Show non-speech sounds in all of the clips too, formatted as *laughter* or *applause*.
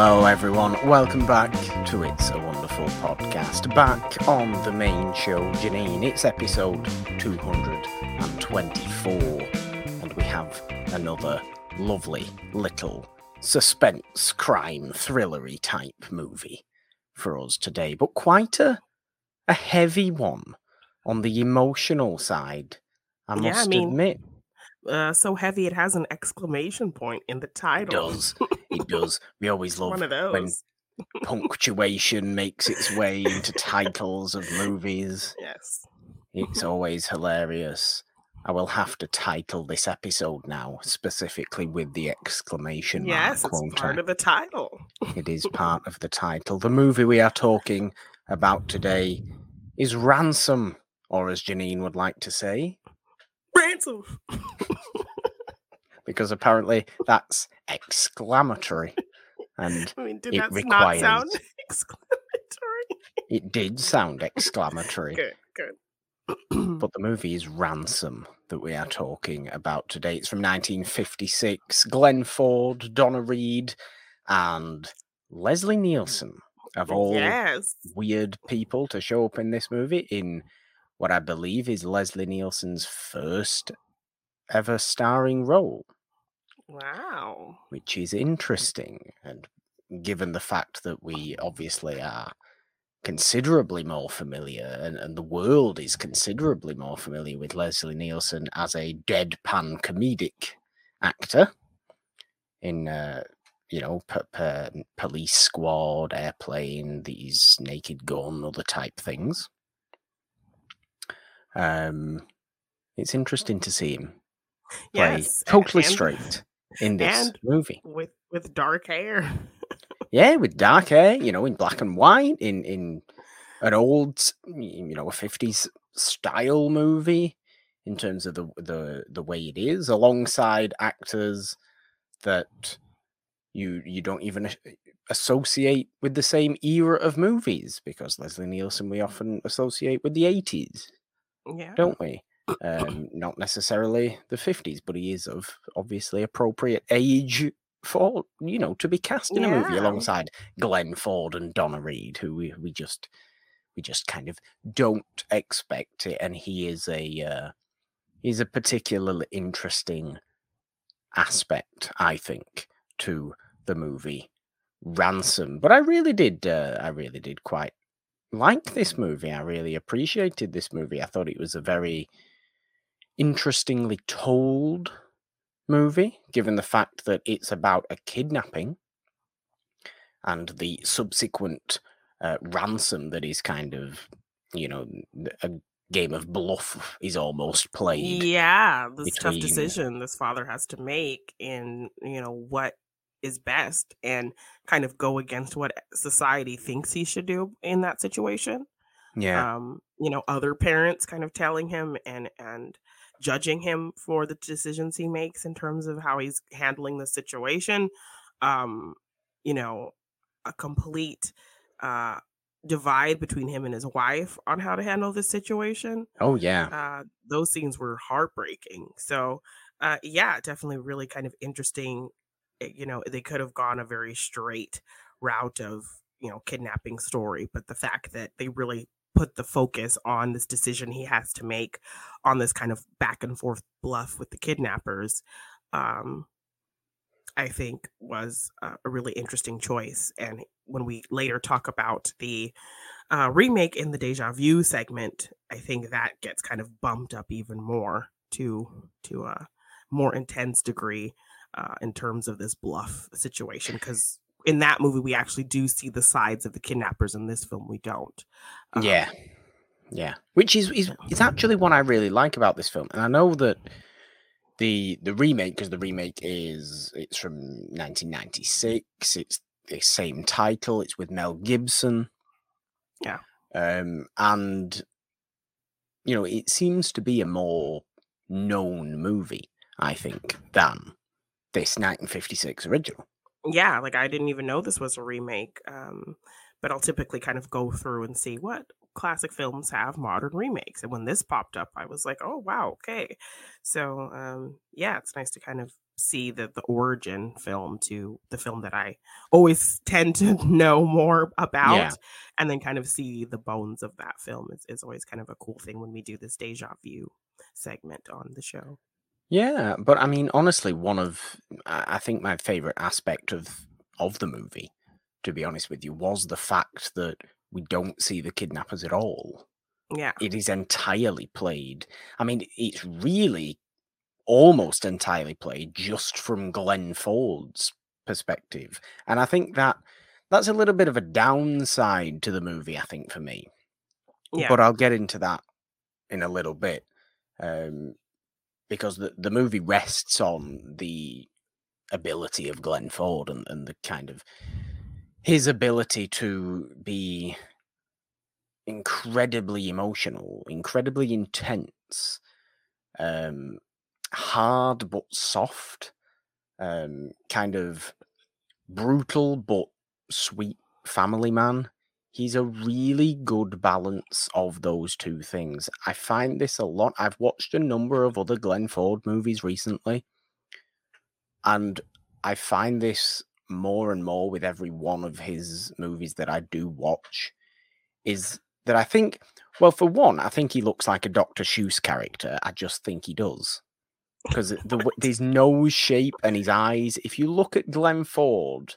Hello, everyone. Welcome back to It's a Wonderful Podcast. Back on the main show, Janine. It's episode 224, and we have another lovely little suspense, crime, thrillery type movie for us today, but quite a, a heavy one on the emotional side, I Yeah, I must mean, admit. Uh, so heavy it has an exclamation point in the It title. does. *laughs* It does. We always love one of those. when punctuation makes its way into *laughs* titles of movies. Yes. It's always hilarious. I will have to title this episode now specifically with the exclamation Yes, mark, it's part I? of the title. It is part of the title. The movie we are talking about today is Ransom, or as Janine would like to say, Because apparently that's exclamatory. And I mean, did it requires sound *laughs* exclamatory? it did sound exclamatory. Good, good. But the movie is Ransom that we are talking about today. It's from 1956. Glenn Ford, Donna Reed, and Leslie Nielsen of all yes. weird people to show up in this movie in what I believe is Leslie Nielsen's first ever starring role, Wow. which is interesting. And given the fact that we obviously are considerably more familiar and, and the world is considerably more familiar with Leslie Nielsen as a deadpan comedic actor in uh, you know p- p- police squad airplane these naked gun other type things um it's interesting to see him play Yes. totally and- straight in this movie With with dark hair. *laughs* yeah, with dark hair, you know, in black and white, in in an old, you know, a fifties style movie in terms of the the the way it is, alongside actors that you you don't even associate with the same era of movies because Leslie Nielsen we often associate with the eighties, Yeah. don't we? Um, not necessarily the fifties, but he is of obviously appropriate age for you know to be cast in a movie alongside Glenn Ford and Donna Reed, who we, we just we just kind of don't expect it, and he is a uh, he's a particularly interesting aspect, I think, to the movie Ransom. But I really did uh, I really did quite like this movie. I really appreciated this movie. I thought it was a very interestingly told movie, given the fact that it's about a kidnapping and the subsequent uh, ransom that is kind of, you know, a game of bluff is almost played. Yeah, this tough decision this father has to make in, you know, what is best and kind of go against what society thinks he should do in that situation. Yeah. Um, you know, other parents kind of telling him and and judging him for the decisions he makes in terms of how he's handling the situation. Um, you know, a complete uh divide between him and his wife on how to handle this situation oh, yeah. uh, those scenes were heartbreaking. So, uh, yeah, definitely really kind of interesting. You know, they could have gone a very straight route of, you know, kidnapping story, but the fact that they really put the focus on this decision he has to make on this kind of back and forth bluff with the kidnappers, um, I think was a really interesting choice. And when we later talk about the uh, remake in the deja vu segment, I think that gets kind of bumped up even more to to a more intense degree uh, in terms of this bluff situation. Because in that movie, we actually do see the sides of the kidnappers. In this film, we don't. Um, Yeah. Yeah. Which is, is is actually what I really like about this film. And I know that the the remake, because the remake is it's from 1996, it's the same title, it's with Mel Gibson. Yeah. Um and you know, it seems to be a more known movie, I think, than this 1956 original. yeah, like I didn't even know this was a remake. Um, but I'll typically kind of go through and see what classic films have modern remakes. And when this popped up, I was like, oh wow, okay. So um, yeah, it's nice to kind of see the the origin film to the film that I always *laughs* tend to know more about, yeah. and then kind of see the bones of that film is, is always kind of a cool thing when we do this deja vu segment on the show. Yeah, but I mean, honestly, one of I think my favorite aspect of of the movie, to be honest with you, was the fact that we don't see the kidnappers at all. Yeah, it is entirely played. I mean, it's really almost entirely played just from Glenn Ford's perspective, and I think that that's a little bit of a downside to the movie. I think for me, yeah. But I'll get into that in a little bit. Um, because the, the movie rests on the ability of Glenn Ford and, and the kind of his ability to be incredibly emotional, incredibly intense, um, hard but soft, um, kind of brutal but sweet family man he's a really good balance of those two things. I find this a lot. I've watched a number of other Glenn Ford movies recently, and I find this more and more with every one of his movies that I do watch. Is that I think, well, for one, I think he looks like a Dr. Seuss character. I just think he does. Because the, his *laughs* nose shape and his eyes, if you look at Glenn Ford,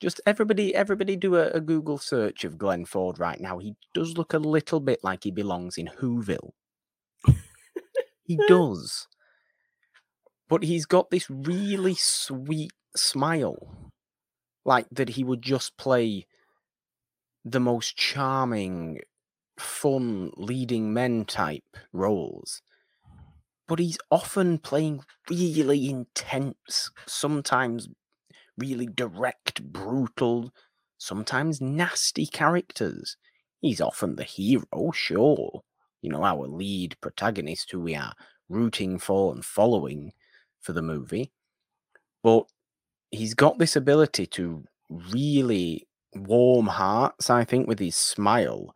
just everybody, everybody, do a, a, Google search of Glenn Ford right now. He does look a little bit like he belongs in Whoville. he does, but he's got this really sweet smile, like that he would just play the most charming, fun leading men type roles. But he's often playing really intense, sometimes really direct, brutal, sometimes nasty characters. He's often the hero, sure. You know, our lead protagonist who we are rooting for and following for the movie. But he's got this ability to really warm hearts, I think, with his smile,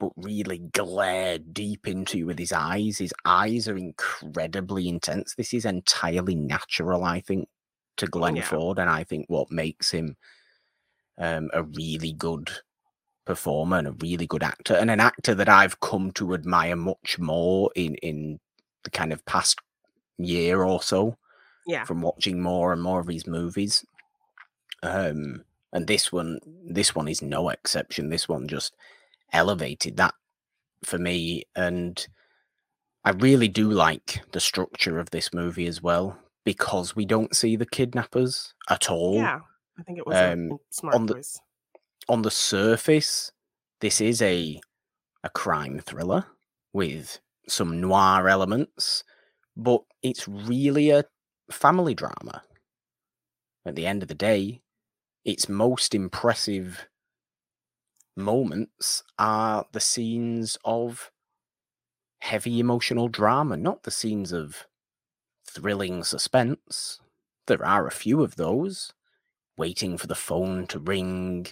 but really glare deep into you with his eyes. His eyes are incredibly intense. This is entirely natural, I think, to Glenn yeah. Ford, and I think what makes him um, a really good performer and a really good actor, and an actor that I've come to admire much more in in the kind of past year or so. Yeah, from watching more and more of his movies. Um, and this one, this one is no exception. This one just elevated that for me, and I really do like the structure of this movie as well because we don't see the kidnappers at all. Yeah, I think it was um, a smart on the, choice. On the surface, this is a a crime thriller with some noir elements, but it's really a family drama. At the end of the day, its most impressive moments are the scenes of heavy emotional drama, not the scenes of thrilling suspense. There are a few of those. Waiting for the phone to ring,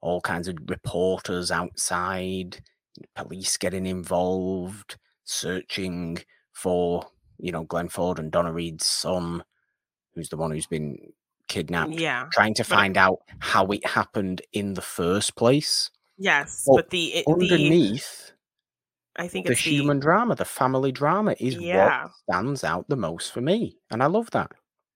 all kinds of reporters outside, police getting involved, searching for, you know, Glenn Ford and Donna Reed's son, who's the one who's been kidnapped. Yeah. Trying to find out how it happened in the first place. Yes, but, but the it, underneath I think the human the, drama, the family drama is yeah. what stands out the most for me. And I love that.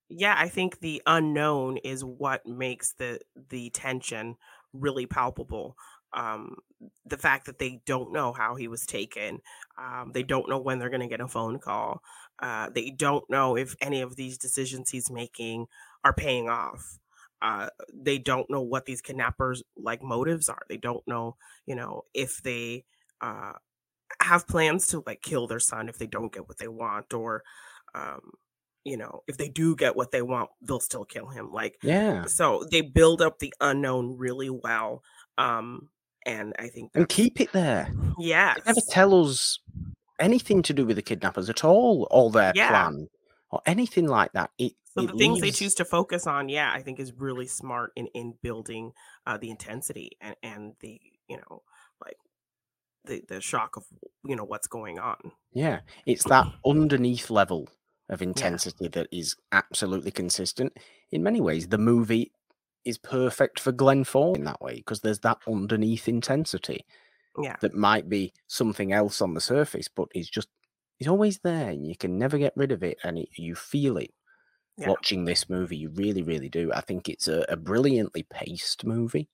Yeah, I think the unknown is what makes the the tension really palpable. Um, the fact that they don't know how he was taken, um, they don't know when they're going to get a phone call. Uh, they don't know if any of these decisions he's making are paying off. Uh, they don't know what these kidnappers like motives are. They don't know, you know, if they uh, have plans to like kill their son if they don't get what they want or um you know if they do get what they want they'll still kill him like yeah. so they build up the unknown really well um and i think and keep it there. Yeah never tell us anything to do with the kidnappers at all or their yeah. plan or anything like that. It so the things they choose to focus on yeah i think is really smart in in building uh the intensity and and the you know the the shock of you know what's going on. Yeah, it's that underneath level of intensity yeah. that is absolutely consistent. In many ways, the movie is perfect for Glenn Ford in that way because there's that underneath intensity. Yeah. That might be something else on the surface, but it's just it's always there and you can never get rid of it and it, you feel it yeah. watching this movie. You really, really do. I think it's a, a brilliantly paced movie,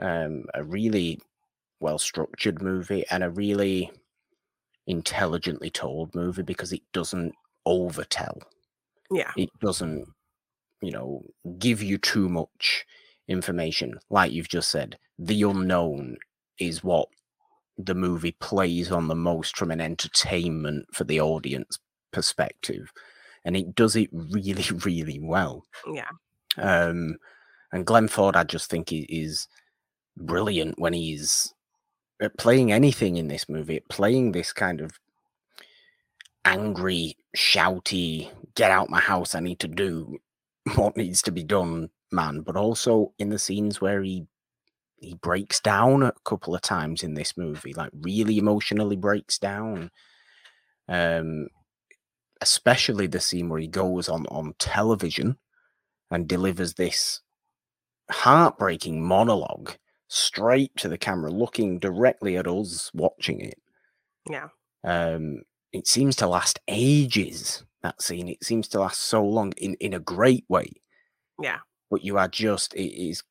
um, a really well structured movie, and a really intelligently told movie because it doesn't overtell. Yeah. It doesn't you know, give you too much information. Like you've just said, the unknown is what the movie plays on the most from an entertainment for the audience perspective. And it does it really, *laughs* really well. Yeah. Um, and Glenn Ford, I just think, is brilliant when he's uh, playing anything in this movie, playing this kind of angry, shouty, get out my house, I need to do *laughs* what needs to be done man, but also in the scenes where he he breaks down a couple of times in this movie, like really emotionally breaks down. Um, especially the scene where he goes on on television and delivers this heartbreaking monologue straight to the camera, looking directly at us watching it. Yeah. Um, it seems to last ages that scene. It seems to last so long in, in a great way. Yeah. But you are just, it is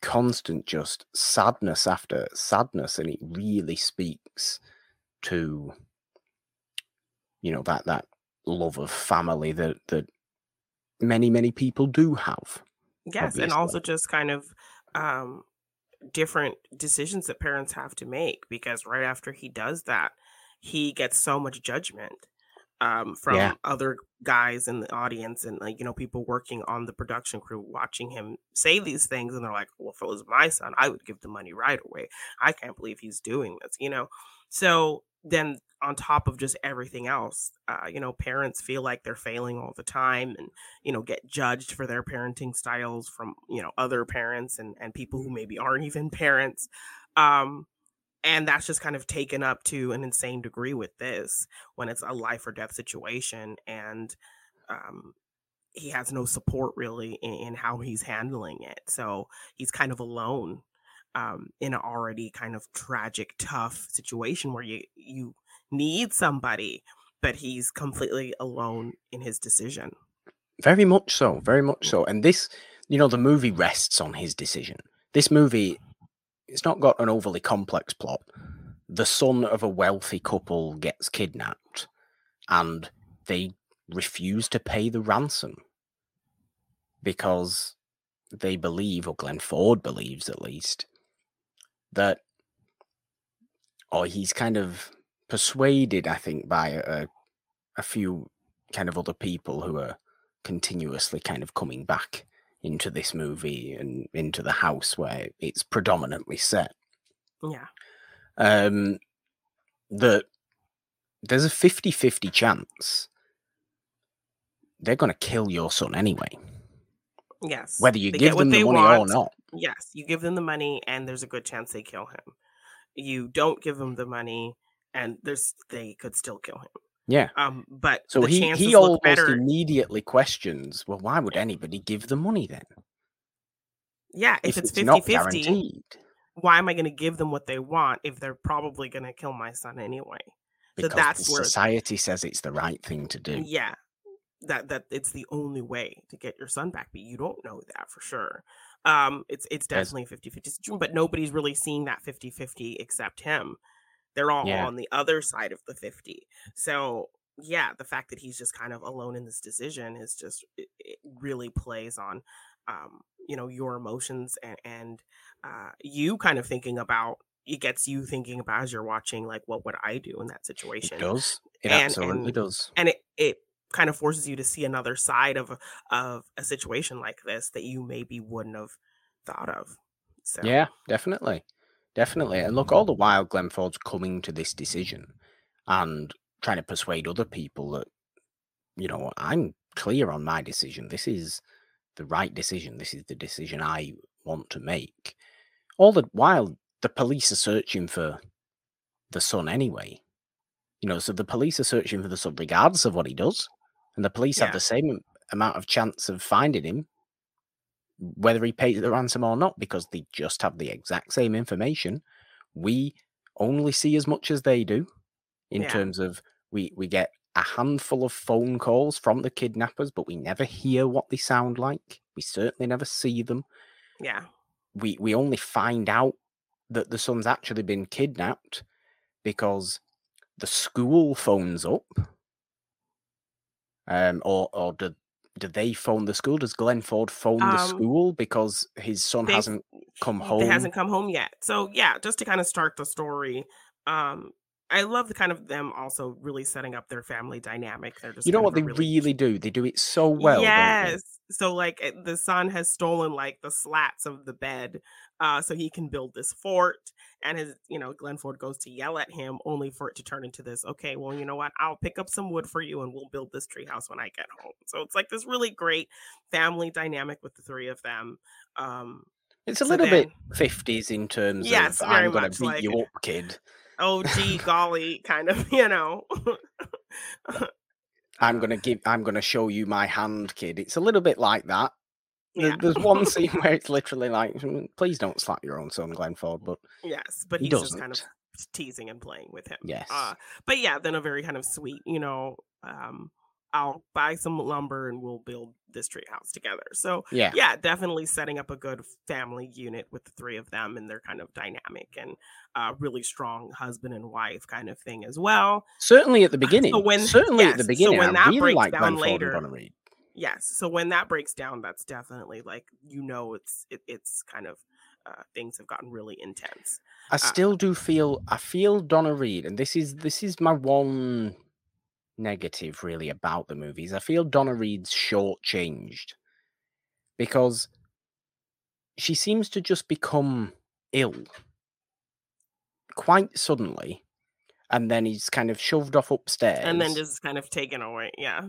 constant, just sadness after sadness. And it really speaks to, you know, that, that love of family that, that many, many people do have. Yes. Obviously. And also just kind of, um, different decisions that parents have to make because right after he does that, he gets so much judgment um, from yeah. other guys in the audience and like you know people working on the production crew watching him say these things and they're like well if it was my son i would give the money right away i can't believe he's doing this you know so then on top of just everything else uh, you know parents feel like they're failing all the time and you know get judged for their parenting styles from you know other parents and and people who maybe aren't even parents um and that's just kind of taken up to an insane degree with this when it's a life or death situation and um, he has no support really in, in, how he's handling it so he's kind of alone um, in an already kind of tragic tough situation where you you need somebody but he's completely alone in his decision. Very much so very much so and this you know the movie rests on his decision. This movie it's not got an overly complex plot. The son of a wealthy couple gets kidnapped and they refuse to pay the ransom because they believe, or Glenn Ford believes at least, that, or he's kind of persuaded, I think, by a, a few kind of other people who are continuously kind of coming back into this movie and into the house where it's predominantly set. Yeah. Um, that there's a 50 50 chance they're going to kill your son anyway. Yes. Whether you they give them the money want. or not. Yes. You give them the money and there's a good chance they kill him. You don't give them the money and there's they could still kill him. Yeah. Um, but so he he almost better. immediately questions, well, why would anybody give the money then? Yeah, if, if it's 50 50, why am I going to give them what they want if they're probably going to kill my son anyway? Because so that's where society says it's the right thing to do. Yeah. That that it's the only way to get your son back, but you don't know that for sure. Um, it's it's definitely 50 50 but nobody's really seeing that 50 50 except him. They're all yeah. on the other side of the 50. So, yeah, the fact that he's just kind of alone in this decision is just, it, it really plays on, um, you know, your emotions and, and uh, you kind of thinking about, it gets you thinking about as you're watching, like, what would I do in that situation? It does. It and, absolutely and, does. And it, it, kind of forces you to see another side of a, of a situation like this that you maybe wouldn't have thought of. So. Yeah, definitely. Definitely. And look, all the while, Glenn Ford's coming to this decision and trying to persuade other people that, you know, I'm clear on my decision. This is the right decision. This is the decision I want to make. All the while, the police are searching for the son anyway. You know, so the police are searching for the son regardless of what he does, and the police Yeah. have the same amount of chance of finding him, whether he pays the ransom or not, because they just have the exact same information. We only see as much as they do, in Yeah. terms of we we get a handful of phone calls from the kidnappers, but we never hear what they sound like. We certainly never see them Yeah. we we only find out that the son's actually been kidnapped because the school phones up. Um, or or do do they phone the school? Does Glenn Ford phone the Um, school because his son They hasn't come home? He hasn't come home yet. So yeah, just to kind of start the story. Um, I love the kind of them also really setting up their family dynamic. They're just You know what they really really do? They do it so well. yes. So like eh, the son has stolen like the slats of the bed, uh, so he can build this fort. And his, you know, Glenn Ford goes to yell at him, only for it to turn into this. Okay, well, you know what? I'll pick up some wood for you, and we'll build this treehouse when I get home. So it's like this really great family dynamic with the three of them. Um, It's a so little then, bit fifties in terms yes, of I'm gonna beat like you up, kid. Oh gee golly kind of *laughs* you know I'm gonna give I'm gonna show you my hand, kid. It's a little bit like that. Yeah There's one *laughs* scene where it's literally like, "Mm, please don't slap your own son, Glenn Ford, but yes but he he's just kind of teasing and playing with him Yes. uh but yeah then a very kind of sweet you know um i'll buy some lumber and we'll build this tree house together so Yeah. yeah definitely setting up a good family unit with the three of them and their kind of dynamic and uh really strong husband and wife kind of thing as well Certainly at the *laughs* so beginning. when Certainly at the yes so beginning. when I that really breaks like down later Yes. So when that breaks down, that's definitely like you know it's it, it's kind of uh, things have gotten really intense. I Uh, still do feel I feel Donna Reed, and this is this is my one negative really about the movies. I feel Donna Reed's shortchanged because she seems to just become ill quite suddenly, and then he's kind of shoved off upstairs. and then just kind of taken away. Yeah.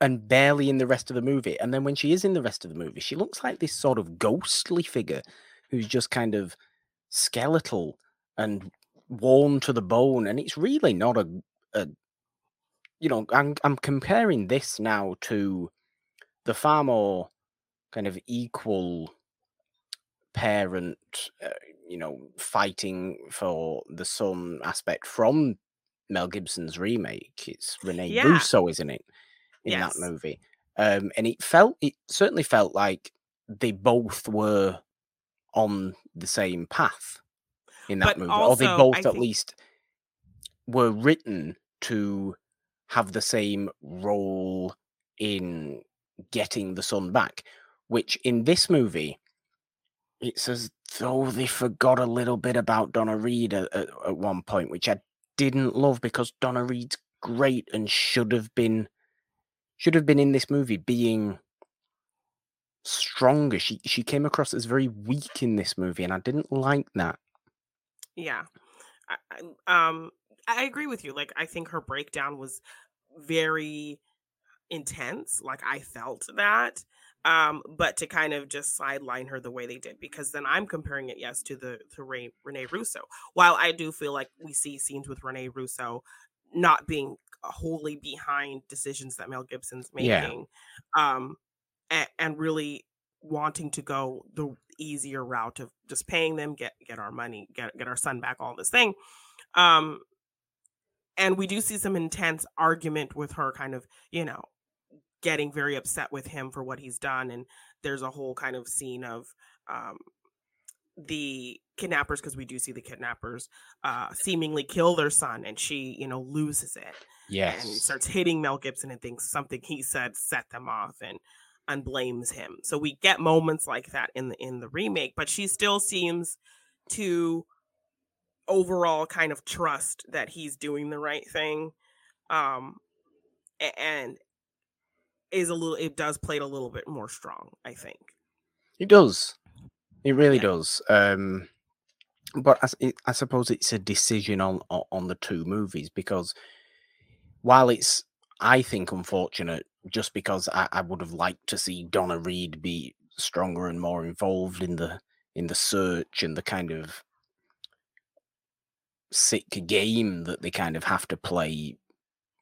and barely in the rest of the movie. And then when she is in the rest of the movie, she looks like this sort of ghostly figure who's just kind of skeletal and worn to the bone. And it's really not a, a you know, I'm I'm comparing this now to the far more kind of equal parent, uh, you know, fighting for the son aspect from Mel Gibson's remake. It's Rene Yeah. Russo, isn't it, in that movie? Um, and it felt, it certainly felt like they both were on the same path in that But movie, or they both I at think least were written to have the same role in getting the son back. Which in this movie, it's as though they forgot a little bit about Donna Reed at, at, at one point, which I didn't love because Donna Reed's great and should have been should have been in this movie being stronger. She she came across as very weak in this movie, and I didn't like that. yeah. Um I agree with you. Like I think her breakdown was very intense. Like I felt that. Um, but to kind of just sideline her the way they did, because then I'm comparing it, yes, to the to Ray, Rene Russo. While I do feel like we see scenes with Rene Russo not being wholly behind decisions that Mel Gibson's Yeah. making, um, and, and really wanting to go the easier route of just paying them, get get our money, get get our son back, all this thing. Um, and we do see some intense argument with her kind of you know getting very upset with him for what he's done and there's a whole kind of scene of um the kidnappers because we do see the kidnappers uh seemingly kill their son and she you know loses it Yeah. and Yes. starts hitting mel gibson and thinks something he said set them off and and blames him so we get moments like that in the in the remake but she still seems to overall kind of trust that he's doing the right thing um and is a little it does play it a little bit more strong i think It does. It really Yeah. does. Um, but I, I suppose it's a decision on on on the two movies because while it's I think unfortunate, just because I, I would have liked to see Donna Reed be stronger and more involved in the in the search and the kind of sick game that they kind of have to play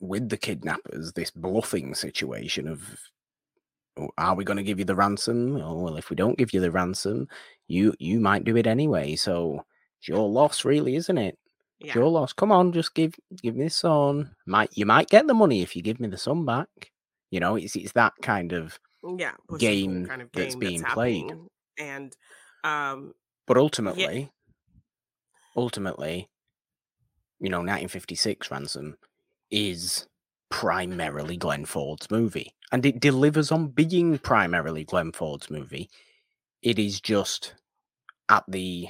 with the kidnappers, this bluffing situation of "Oh, are we going to give you the ransom? Oh well, if we don't give you the ransom, you you might do it anyway. So it's your loss, really, isn't it? It's Yeah. your loss. Come on, just give give me the son. Might you might get the money if you give me the son back. You know, it's it's that kind of. Yeah. push and pull game kind of that's game being played. And um But ultimately, ultimately, you know, 1956 Ransom is primarily Glenn Ford's movie, and it delivers on being primarily Glenn Ford's movie. It is just at the,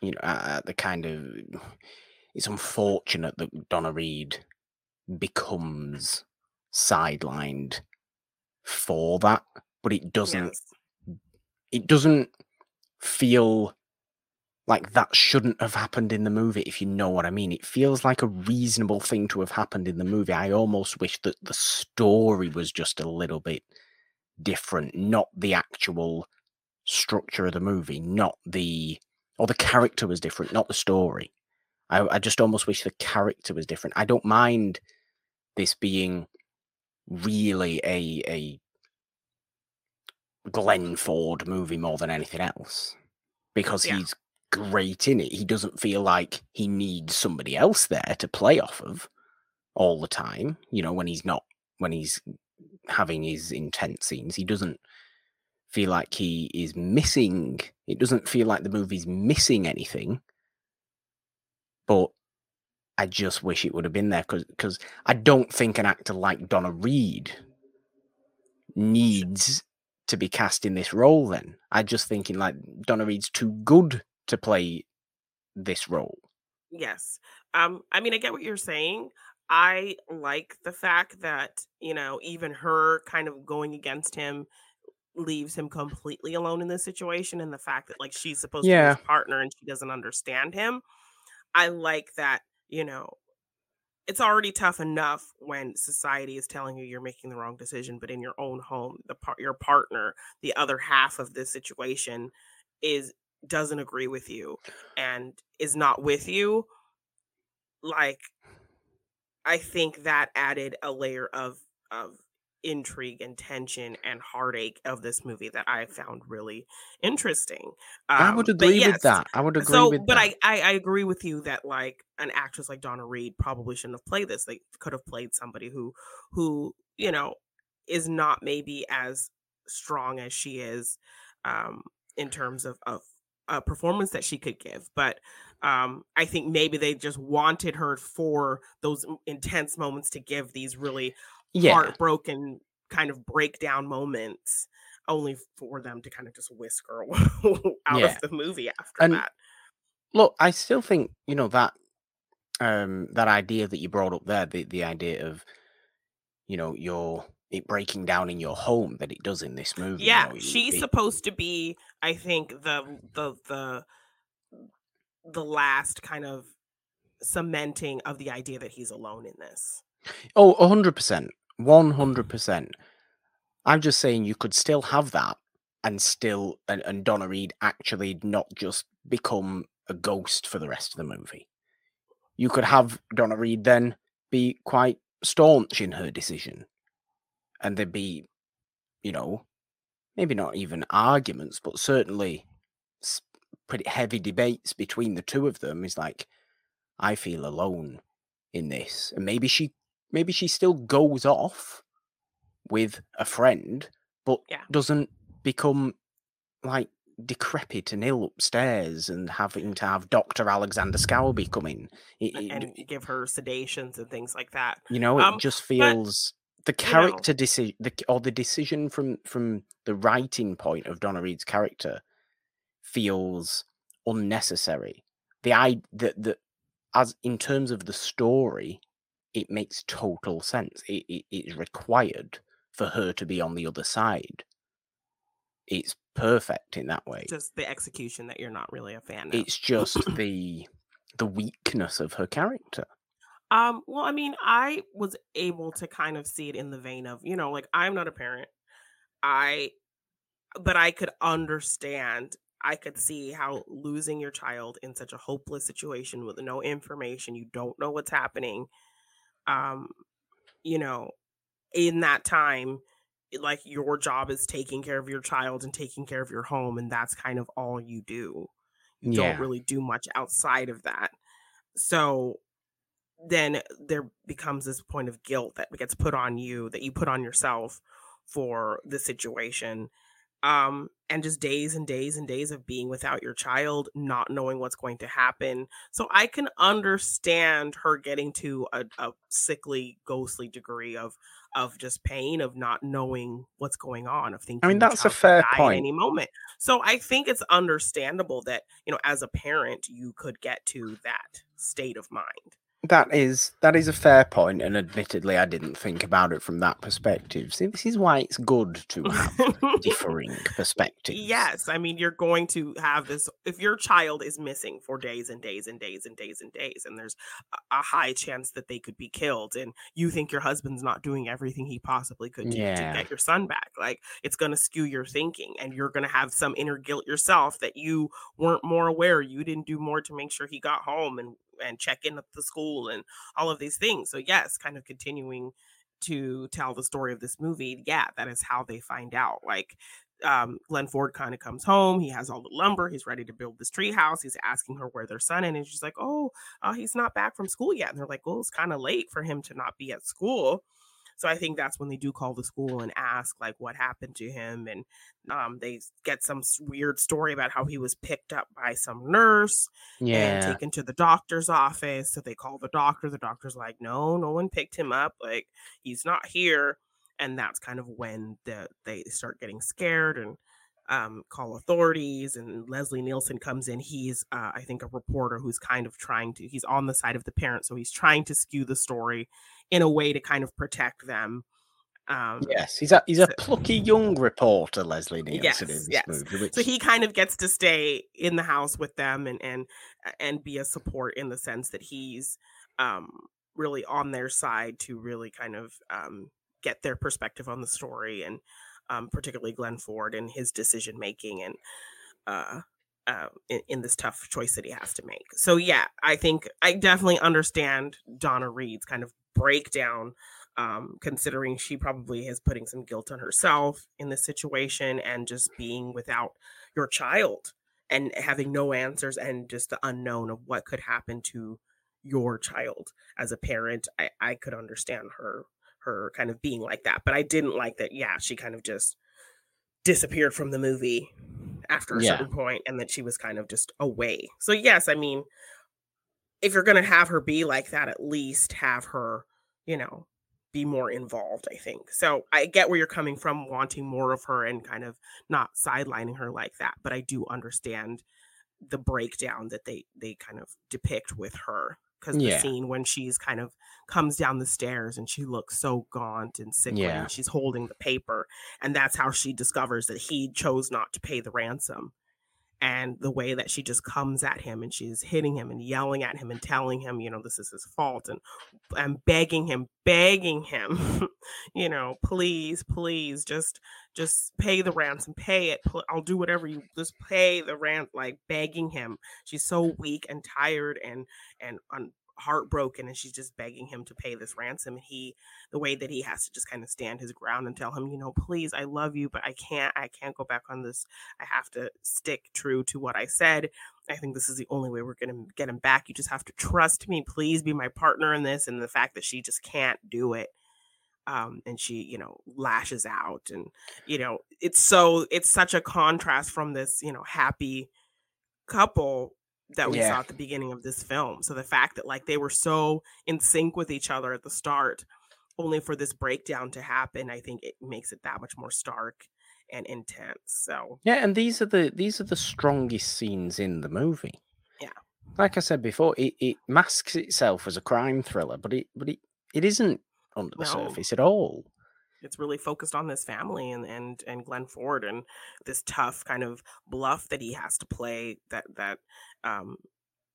you know, at the kind of. It's unfortunate that Donna Reed becomes sidelined for that, but it doesn't yes. it doesn't feel like that shouldn't have happened in the movie if you know what i mean. It feels like a reasonable thing to have happened in the movie. I almost wish that the story was just a little bit different not the actual structure of the movie not the or the character was different not the story. I, I just almost wish the character was different. I don't mind this being really a a Glenn Ford movie more than anything else because Yeah. he's great in it. He doesn't feel like he needs somebody else there to play off of all the time. You know, when he's not, when he's having his intense scenes, he doesn't feel like he is missing. It doesn't feel like the movie's missing anything. But I just wish it would have been there because I don't think an actor like Donna Reed needs to be cast in this role then. I just thinking like Donna Reed's too good to play this role. Yes. Um, I mean, I get what you're saying. I like the fact that, you know, even her kind of going against him leaves him completely alone in this situation and the fact that like she's supposed to be his partner and she doesn't understand him. I like that, you know, it's already tough enough when society is telling you you're making the wrong decision, but in your own home, the part your partner, the other half of this situation is doesn't agree with you and is not with you. Like I think that added a layer of of intrigue and tension and heartache of this movie that I found really interesting. I would Um, agree yes, with that. I would agree so with but that. I, I i agree with you that like an actress like donna reed probably shouldn't have played this they could have played somebody who who you know is not maybe as strong as she is um in terms of of a performance that she could give but um i think maybe they just wanted her for those intense moments to give these really yeah. heartbroken kind of breakdown moments only for them to kind *laughs* of just whisk her out Yeah. of the movie after And that Look, I still think, you know, that um that idea that you brought up there, the the idea of, you know, your it breaking down in your home that it does in this movie. you Yeah, know, she's it- supposed to be, I think, the the the the last kind of cementing of the idea that he's alone in this. Oh, 100%. 100%. I'm just saying you could still have that and still, and, and Donna Reed actually not just become a ghost for the rest of the movie. You could have Donna Reed then be quite staunch in her decision. And there'd be, you know, maybe not even arguments, but certainly pretty heavy debates between the two of them. Is like, I feel alone in this. And maybe she maybe she still goes off with a friend, but Yeah. doesn't become like decrepit and ill upstairs and having to have Dr. Alexander Scourby come in. It, it- and give her sedations and things like that. you know, it um, just feels the you know- character decision the, or the decision from from the writing point of Donna Reed's character feels unnecessary. The I the, the as in terms of the story, it makes total sense. It, it it is required for her to be on the other side. It's perfect in that way. Just the execution that you're not really a fan of. It's just the the weakness of her character. Um, well, I mean, I was able to kind of see it in the vein of, you know, like I'm not a parent. I but I could understand I could see how losing your child in such a hopeless situation with no information, you don't know what's happening. Um, you know, in that time, like your job is taking care of your child and taking care of your home, and that's kind of all you do. You yeah. don't really do much outside of that. So then there becomes this point of guilt that gets put on you that you put on yourself for the situation um and just days and days and days of being without your child not knowing what's going to happen. So i can understand her getting to a, a sickly ghostly degree of of just pain of not knowing what's going on of thinking i mean that's a fair point. any moment. So i think it's understandable that you know as a parent you could get to that state of mind that is that is a fair point, and admittedly, I didn't think about it from that perspective. See, this is why it's good to *laughs* have differing perspectives. Yes, I mean you're going to have this. If your child is missing for days and days and days and days and days, and there's a high chance that they could be killed, and you think your husband's not doing everything he possibly could yeah. to get your son back, like it's going to skew your thinking, and you're going to have some inner guilt yourself that you weren't more aware, you didn't do more to make sure he got home and and check in at the school and all of these things. So yes, kind of continuing to tell the story of this movie, yeah, that is how they find out. Like um, Glenn Ford kind of comes home. He has all the lumber. He's ready to build this tree house. He's asking her where their son is. And she's like, oh, uh, he's not back from school yet. And they're like, well, it's kind of late for him to not be at school. So I think that's when they do call the school and ask like what happened to him, and um, they get some weird story about how he was picked up by some nurse yeah. and taken to the doctor's office. So they call the doctor. The doctor's like, no, no one picked him up. Like he's not here. And that's kind of when the they start getting scared and um, call authorities. And Leslie Nielsen comes in. He's, uh, I think, a reporter who's kind of trying to, he's on the side of the parent. So he's trying to skew the story in a way to kind of protect them. Um, yes, he's a he's a plucky young reporter, Leslie Nielsen yes, in this yes. movie. Which... So he kind of gets to stay in the house with them and and and be a support in the sense that he's um, really on their side to really kind of um, get their perspective on the story and um, particularly Glenn Ford and his decision making and uh, uh, in, in, this tough choice that he has to make. So yeah, I think I definitely understand Donna Reed's kind of breakdown, um, considering she probably is putting some guilt on herself in this situation and just being without your child and having no answers and just the unknown of what could happen to your child as a parent. I, I could understand her her kind of being like that. But I didn't like that, yeah, she kind of just disappeared from the movie after a yeah. certain point and that she was kind of just away. So yes, I mean, if you're gonna have her be like that, at least have her, you know, be more involved, I think. So I get where you're coming from wanting more of her and kind of not sidelining her like that, but I do understand the breakdown that they they kind of depict with her because yeah. the scene when she's kind of comes down the stairs and she looks so gaunt and sickly yeah. and she's holding the paper and that's how she discovers that he chose not to pay the ransom and the way that she just comes at him and she's hitting him and yelling at him and telling him you know this is his fault and and begging him begging him *laughs* you know please please just just pay the ransom pay it i'll do whatever you just pay the rent like begging him. She's so weak and tired and and un- heartbroken and she's just begging him to pay this ransom and he the way that he has to just kind of stand his ground and tell him you know please i love you but i can't i can't go back on this. I have to stick true to what i said. I think this is the only way we're going to get him back. You just have to trust me. Please be my partner in this and the fact that she just can't do it um, and she you know lashes out and you know it's so it's such a contrast from this you know happy couple that we yeah. saw at the beginning of this film. So the fact that like they were so in sync with each other at the start, only for this breakdown to happen, I think it makes it that much more stark and intense. So yeah, and these are the these are the strongest scenes in the movie. Yeah, like I said before, it, it masks itself as a crime thriller, but it but it, it isn't under the no. surface at all it's really focused on this family and and and Glenn Ford and this tough kind of bluff that he has to play that that um,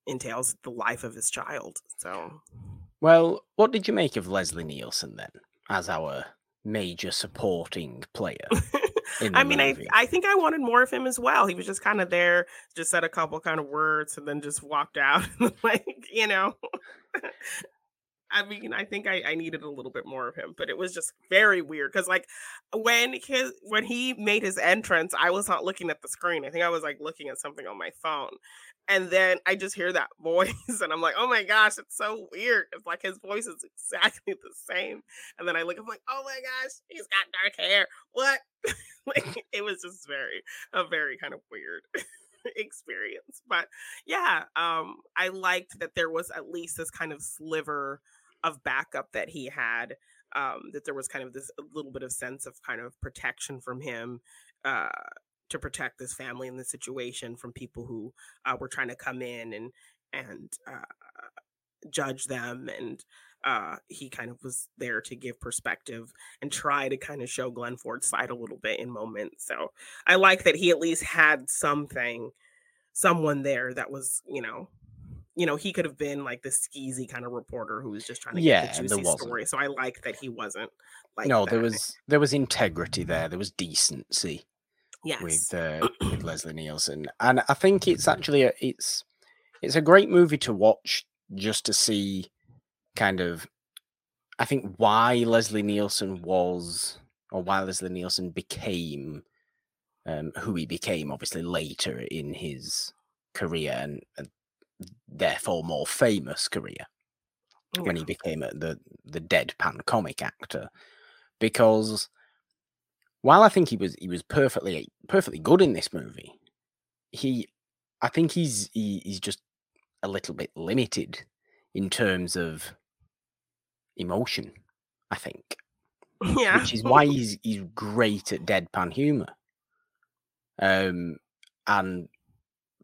entails the life of his child. So, well, what did you make of Leslie Nielsen then as our major supporting player? *laughs* I mean, movie. I I think I wanted more of him as well. He was just kind of there, just said a couple kind of words, and then just walked out. *laughs* like you know, *laughs* I mean, I think I, I needed a little bit more of him, but it was just very weird because like when his when he made his entrance, I was not looking at the screen. I think I was like looking at something on my phone. And then I just hear that *laughs* voice and I'm like, oh my gosh, it's so weird. It's like his voice is exactly the same. And then I look, I'm like, oh my gosh, he's got dark hair. What? *laughs* like it was just very, a very kind of weird *laughs* experience. But yeah, um, I liked that there was at least this kind of sliver of backup that he had. Um, that there was kind of this little bit of sense of kind of protection from him uh, to protect this family and the situation from people who uh, were trying to come in and and uh, judge them and uh, he kind of was there to give perspective and try to kind of show Glenn Ford's side a little bit in moments. So I like that he at least had something, someone there that was, you know, you know, he could have been like the skeezy kind of reporter who was just trying to yeah, get the juicy story. So I like that he wasn't like no, that. there was there was integrity there. There was decency yes. with uh, *clears throat* with Leslie Nielsen, and I think it's actually a, it's it's a great movie to watch just to see kind of I think why Leslie Nielsen was or why Leslie Nielsen became um, who he became obviously later in his career and, and therefore more famous career yeah. when he became a, the the deadpan comic actor because while I think he was he was perfectly perfectly good in this movie, he I think he's he, he's just a little bit limited in terms of emotion. I think, *laughs* yeah, which is why he's he's great at deadpan humor, um, and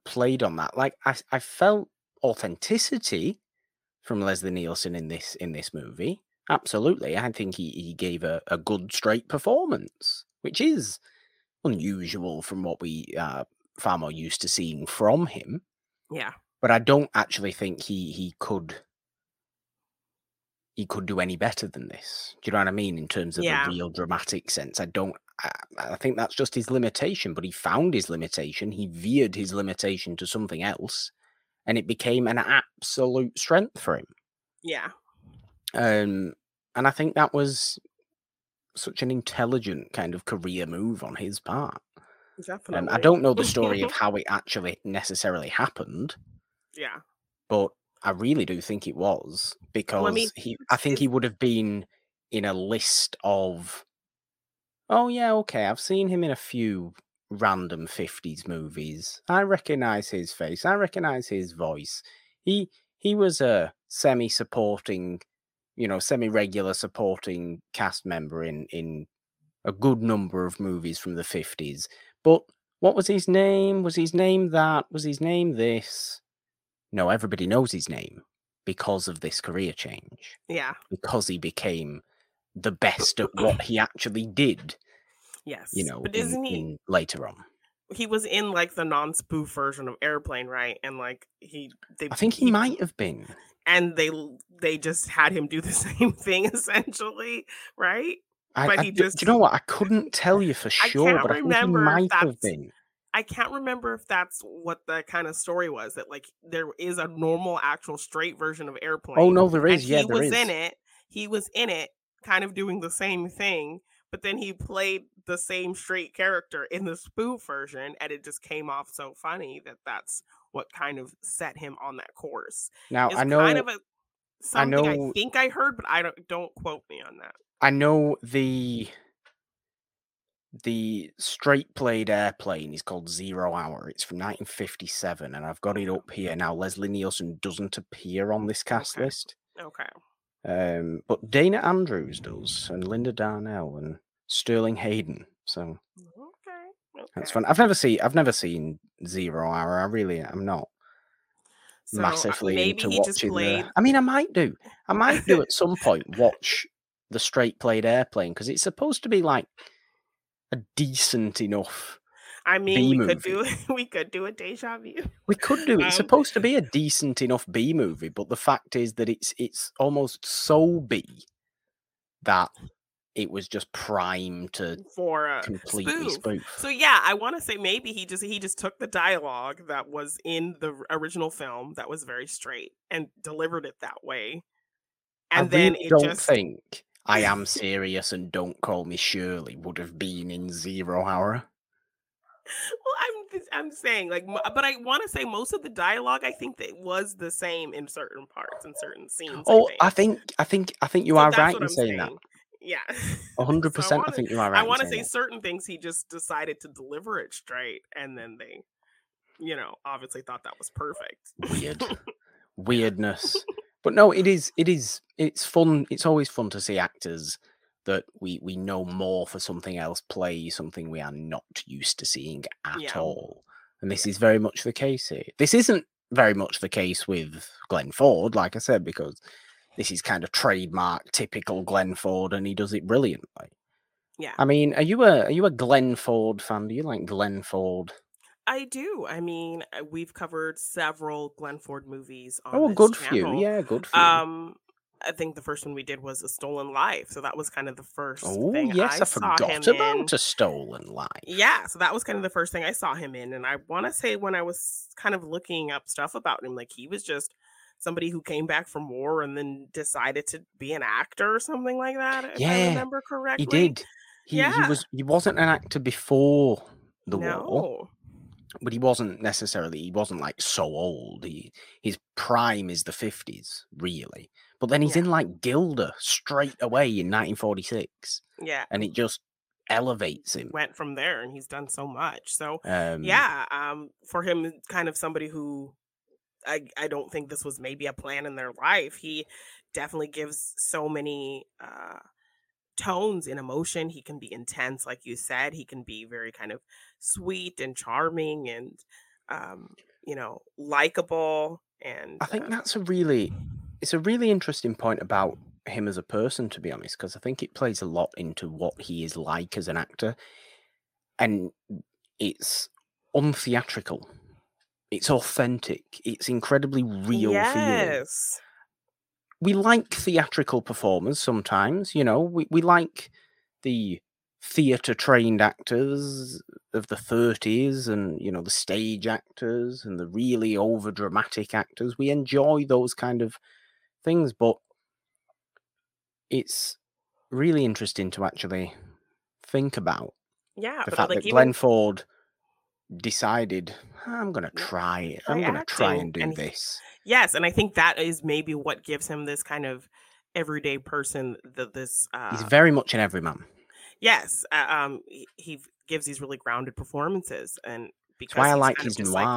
played on that. Like I I felt authenticity from Leslie Nielsen in this in this movie. Absolutely, I think he he gave a, a good straight performance which is unusual from what we are far more used to seeing from him. Yeah. But I don't actually think he he could he could do any better than this. Do you know what I mean? In terms of yeah. a real dramatic sense, I don't. I, I, think that's just his limitation. But he found his limitation. He veered his limitation to something else, and it became an absolute strength for him. Yeah. Um, and I think that was such an intelligent kind of career move on his part. Definitely. Um, I don't know the story of *laughs* how it actually necessarily happened. Yeah. But I really do think it was because well, I mean, he I think he would have been in a list of Oh yeah, okay, I've seen him in a few random 50s movies. I recognize his face. I recognize his voice. He he was a semi-supporting you know, semi-regular supporting cast member in in a good number of movies from the 50s. But what was his name? Was his name that? Was his name this? No, everybody knows his name because of this career change. Yeah. Because he became the best at what *clears throat* he actually did. Yes. You know, but isn't in, he in later on? He was in like the non-spoof version of Airplane, right? And like he, they, I think he, he might have been and they they just had him do the *laughs* same thing essentially, right? I, but I, he just, do you know what? I couldn't tell you for sure, I but I think he might have been. I can't remember if that's what the kind of story was. That like there is a normal, actual, straight version of oh, Airplane. Oh no, there is. yeah, he was in it. He was in it, kind of doing the same thing, but then he played the same straight character in the spoof version, and it just came off so funny that that's what kind of set him on that course. Now it's I know kind of a something I, know, I think I heard, but I don't don't quote me on that. I know the the straight played airplane is called Zero Hour. It's from 1957, and I've got it up here now. Leslie Nielsen doesn't appear on this cast okay. list. Okay. Um, but Dana Andrews does, and Linda Darnell, and Sterling Hayden. So. That's fun. I've never seen I've never seen Zero Hour. I really am not so, uh, massively maybe into watching played... the, I mean I might do. I might do at some *laughs* point watch the straight played airplane because it's supposed to be like a decent enough I mean, B we movie. could do *laughs* we could do a deja vu. We could do. It's um, supposed to be a decent enough B movie, but the fact is that it's it's almost so B that it was just prime to for a completely spoof. spoof. So yeah, I want to say maybe he just he just took the dialogue that was in the original film that was very straight and delivered it that way. And I then really it don't just think I *laughs* am serious and don't call me Shirley would have been in Zero Hour. well, I'm I'm saying like, but I want to say most of the dialogue I think that was the same in certain parts and certain scenes. Oh, I I think. think I think I think you So are right in I'm saying that. Yeah. A *laughs* hundred So I percent. I want to think you are right I want to say certain things he just decided to deliver it straight, and then they, you know, obviously thought that was perfect. Weird *laughs* weirdness, *laughs* but no, it is. It is. It's fun. It's always fun to see actors that we we know more for something else play something we are not used to seeing at Yeah. all. And this is very much the case here. This isn't very much the case with Glenn Ford, like I said, because this is kind of trademark, typical Glenn Ford, and he does it brilliantly. Yeah. I mean, are you a are you a Glenn Ford fan? Do you like Glenn Ford? I do. I mean, uh, we've covered several Glenn Ford movies on Oh, good for you. Yeah, good for you. Um, I think the first one we did was A Stolen Life, so that was kind of the first Oh thing yes, I I saw him forgot in. a stolen life. Yeah, so that was kind of the first thing I saw him in, and I want to say when I was kind of looking up stuff about him, like he was just somebody who came back from war and then decided to be an actor or something like that, if I Yeah, remember correctly. He did. He he was he wasn't an actor before the war, No. but he wasn't necessarily he wasn't like so old. He his prime is the fifties, really. But then he's Yeah. in like Gilda straight away in 1946, Yeah. and it just elevates him. Went from there and he's done so much. So Um, yeah, um for him kind of somebody who I I don't think this was maybe a plan in their life. He definitely gives so many uh tones in emotion. He can be intense like you said. He can be very kind of sweet and charming and um you know, likable and I think uh, that's a really it's a really interesting point about him as a person, to be honest, because I think it plays a lot into what he is like as an actor, and it's untheatrical. It's authentic. It's incredibly real feeling. Yes. We like theatrical performers sometimes, you know. We we like the theatre trained actors of the 30s and you know the stage actors and the really over dramatic actors we enjoy those kind of things but it's really interesting to actually think about Yeah, the fact like that even Glenn Ford decided I'm to try I'm to try and do and he- this. Yes, and I think that is maybe what gives him this kind of everyday person that this he's uh very much an everyman. Yes, uh, um he, he gives these really grounded performances and that's because why I he's like his just like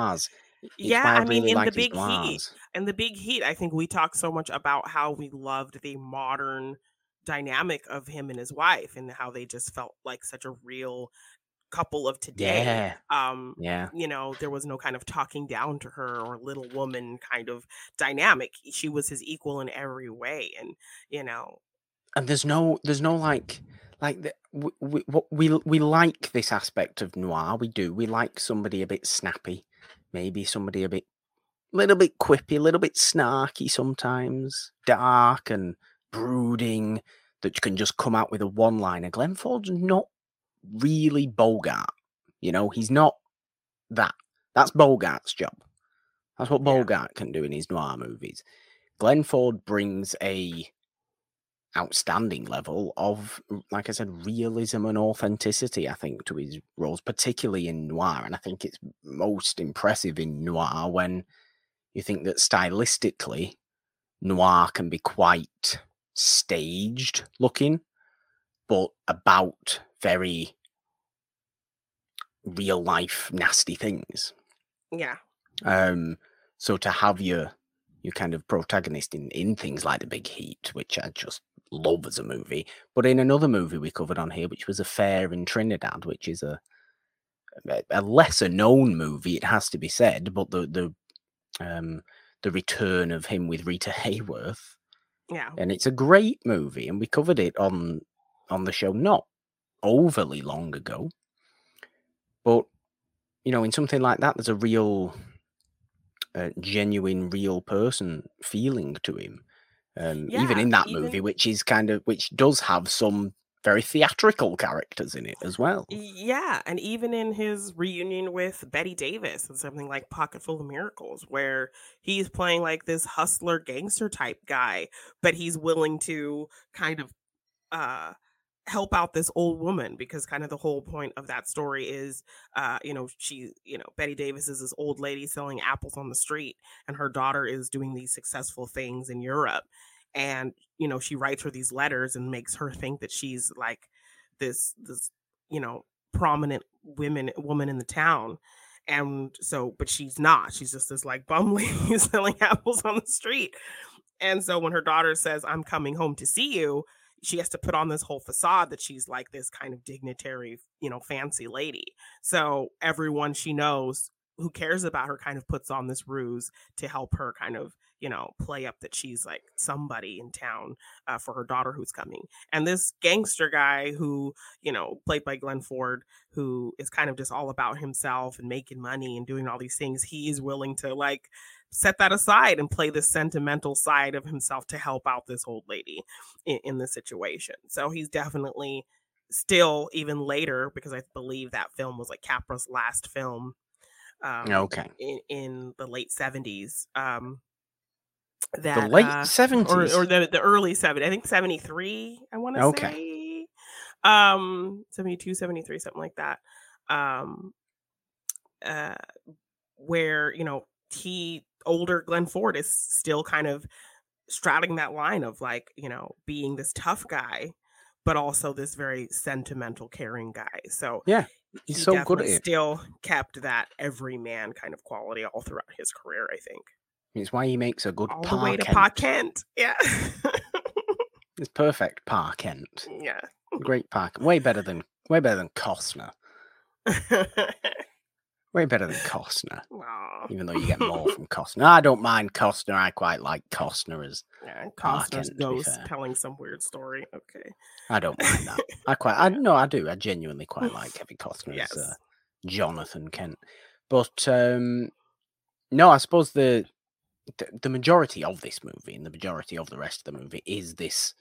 yeah, I I mean really in the like big heat in the big heat, I think we talked so much about how we loved the modern dynamic of him and his wife and how they just felt like such a real couple of today. yeah Um yeah you know, there was no kind of talking down to her or little woman kind of dynamic. She was his equal in every way. And, you know, and there's no there's no like like the, we, we we we like this aspect of noir we do we like somebody a bit snappy maybe somebody a bit little bit quippy a little bit snarky sometimes dark and brooding that you can just come out with a one liner glenn ford's not really bogart you know he's not that that's bogart's job that's what yeah. bogart can do in his noir movies glenn ford brings a outstanding level of, like I said, realism and authenticity, I think, to his roles, particularly in noir. And I think it's most impressive in noir when you think that stylistically, noir can be quite staged looking, but about very real life nasty things. Yeah. Um, so to have your your kind of protagonist in in things like the Big Heat, which I just love as a movie, but in another movie we covered on here, which was Affair in Trinidad, which is a a a lesser known movie, it has to be said, but the the um the return of him with Rita *laughs* Hayworth, Yeah. and it's a great movie, and we covered it on on the show not overly long ago, but you know, in something like that, there's a real, uh, genuine, real person feeling to him. Um, even in that movie, which is kind of which does have some very theatrical characters in it as well. Yeah, and even in his reunion with Bette Davis and something like Pocketful of Miracles, where he's playing like this hustler gangster type guy, but he's willing to kind of uh help out this old woman because kind of the whole point of that story is uh you know she you know Bette Davis is this old lady selling apples on the street and her daughter is doing these successful things in Europe. And you know she writes her these letters and makes her think that she's like this this you know prominent women woman in the town. And so but she's not. She's just this like bum *laughs* lady selling apples on the street. And so when her daughter says i'm coming home to see you she has to put on this whole facade that she's like this kind of dignitary, you know, fancy lady. So everyone she knows who cares about her kind of puts on this ruse to help her kind of you know play up that she's like somebody in town uh, for her daughter who's coming and this gangster guy who you know played by glenn ford who is kind of just all about himself and making money and doing all these things he is willing to like set that aside and play the sentimental side of himself to help out this old lady in, in the situation. So he's definitely still even later because I believe that film was like Capra's last film. Um, okay. In, in the late seventies. Um, that the late seventies uh, or, or, the, the early 70s. I think 73, I want to okay. say. Um 72, 73, something like that. Um uh where, you know, he older Glenn Ford is still kind of straddling that line of like, you know, being this tough guy, but also this very sentimental, caring guy. So yeah, he's he so good at it. Still kept that everyman kind of quality all throughout his career. I think it's why he makes a good all Pa the way to Kent. Pa Kent. Yeah, *laughs* it's perfect Pa Kent. Yeah, great Pa. Way better than way better than Costner. *laughs* Way better than Costner. Aww. Even though you get more from Costner. I don't mind Costner. I quite like Costner as yeah, Costner's ghost telling some weird story. Okay. I don't mind that. *laughs* I quite I no, I do. I genuinely quite like Kevin Costner yes. as uh, Jonathan Kent. But um no, I suppose the, the majority of this movie and the majority of the rest of the movie is this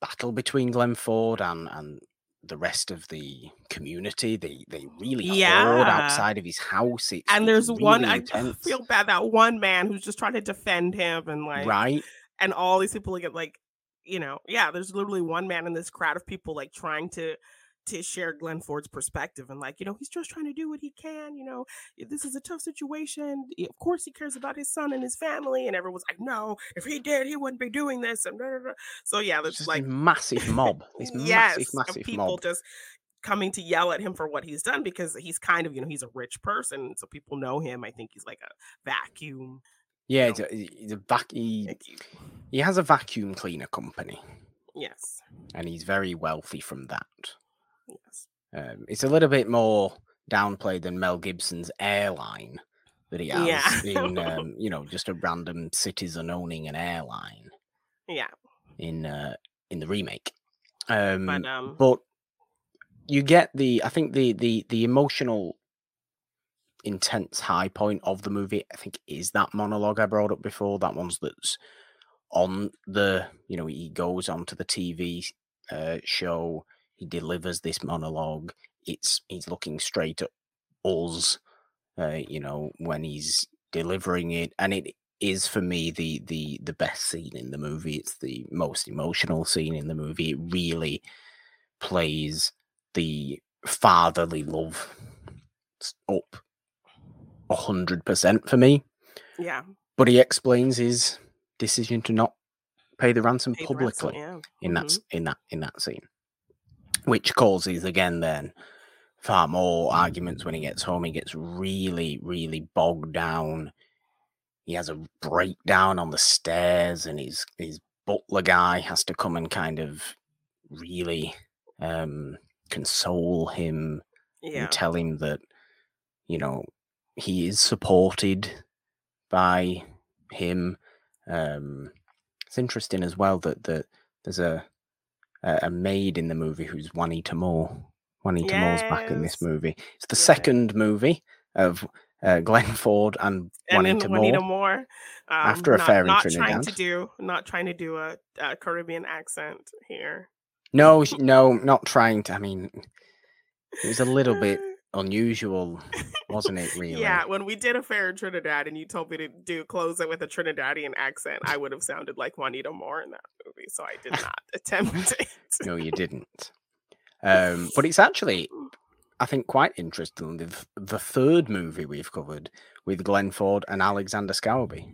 battle between Glenn Ford and and the rest of the community. They they really yeah. hoard outside of his house. It's, and there's really one intense. I feel bad that one man who's just trying to defend him and like right. And all these people get like, you know, yeah. There's literally one man in this crowd of people like trying to to share Glenn Ford's perspective and like, you know, he's just trying to do what he can. You know, this is a tough situation. Of course, he cares about his son and his family. And everyone's like, no, if he did, he wouldn't be doing this. And blah, blah, blah. so yeah, there's like massive mob. This *laughs* yes, massive, massive people mob. just coming to yell at him for what he's done because he's kind of, you know, he's a rich person, so people know him. I think he's like a vacuum. Yeah, you know, he's a, vac- he, he has a vacuum cleaner company. Yes. And he's very wealthy from that. Yes. Um, it's a little bit more downplayed than Mel Gibson's airline that he has yeah. *laughs* in, um, you know, just a random citizen owning an airline. Yeah. In uh, in the remake, um, but, um... but you get the, I think the the the emotional intense high point of the movie. I think is that monologue I brought up before. That one's that's on the, you know, he goes onto the TV uh, show he delivers this monologue. It's he's looking straight at us, uh, you know, when he's delivering it, and it is for me the the the best scene in the movie. It's the most emotional scene in the movie. It really plays the fatherly love up a hundred percent for me. Yeah, but he explains his decision to not pay the ransom pay publicly the ransom, yeah. in mm-hmm. that in that in that scene which causes again then far more arguments when he gets home. He gets really, really bogged down. He has a breakdown on the stairs, and his his butler guy has to come and kind of really um, console him yeah. and tell him that you know he is supported by him. Um, it's interesting as well that that there's a uh, a maid in the movie who's Juanita Moore. Juanita yes. Moore's back in this movie. It's the yeah. second movie of uh, Glenn *laughs* Ford and, and Juanita, Juanita Moore. Moore um, after not, in not Trinidad. trying to do not trying to do a, a Caribbean accent here. No, no, not trying to. I mean, it was a little bit unusual, wasn't it? *laughs* Really? Yeah, when we did Affair in Trinidad and you told me to do close it with a Trinidadian accent, I would have sounded like Juanita Moore in that movie, so I did not *laughs* attempt it. No, you didn't. *laughs* Um, but it's actually, I think, quite interesting. The, the third movie we've covered with Glenn Ford and Alexander Scourby,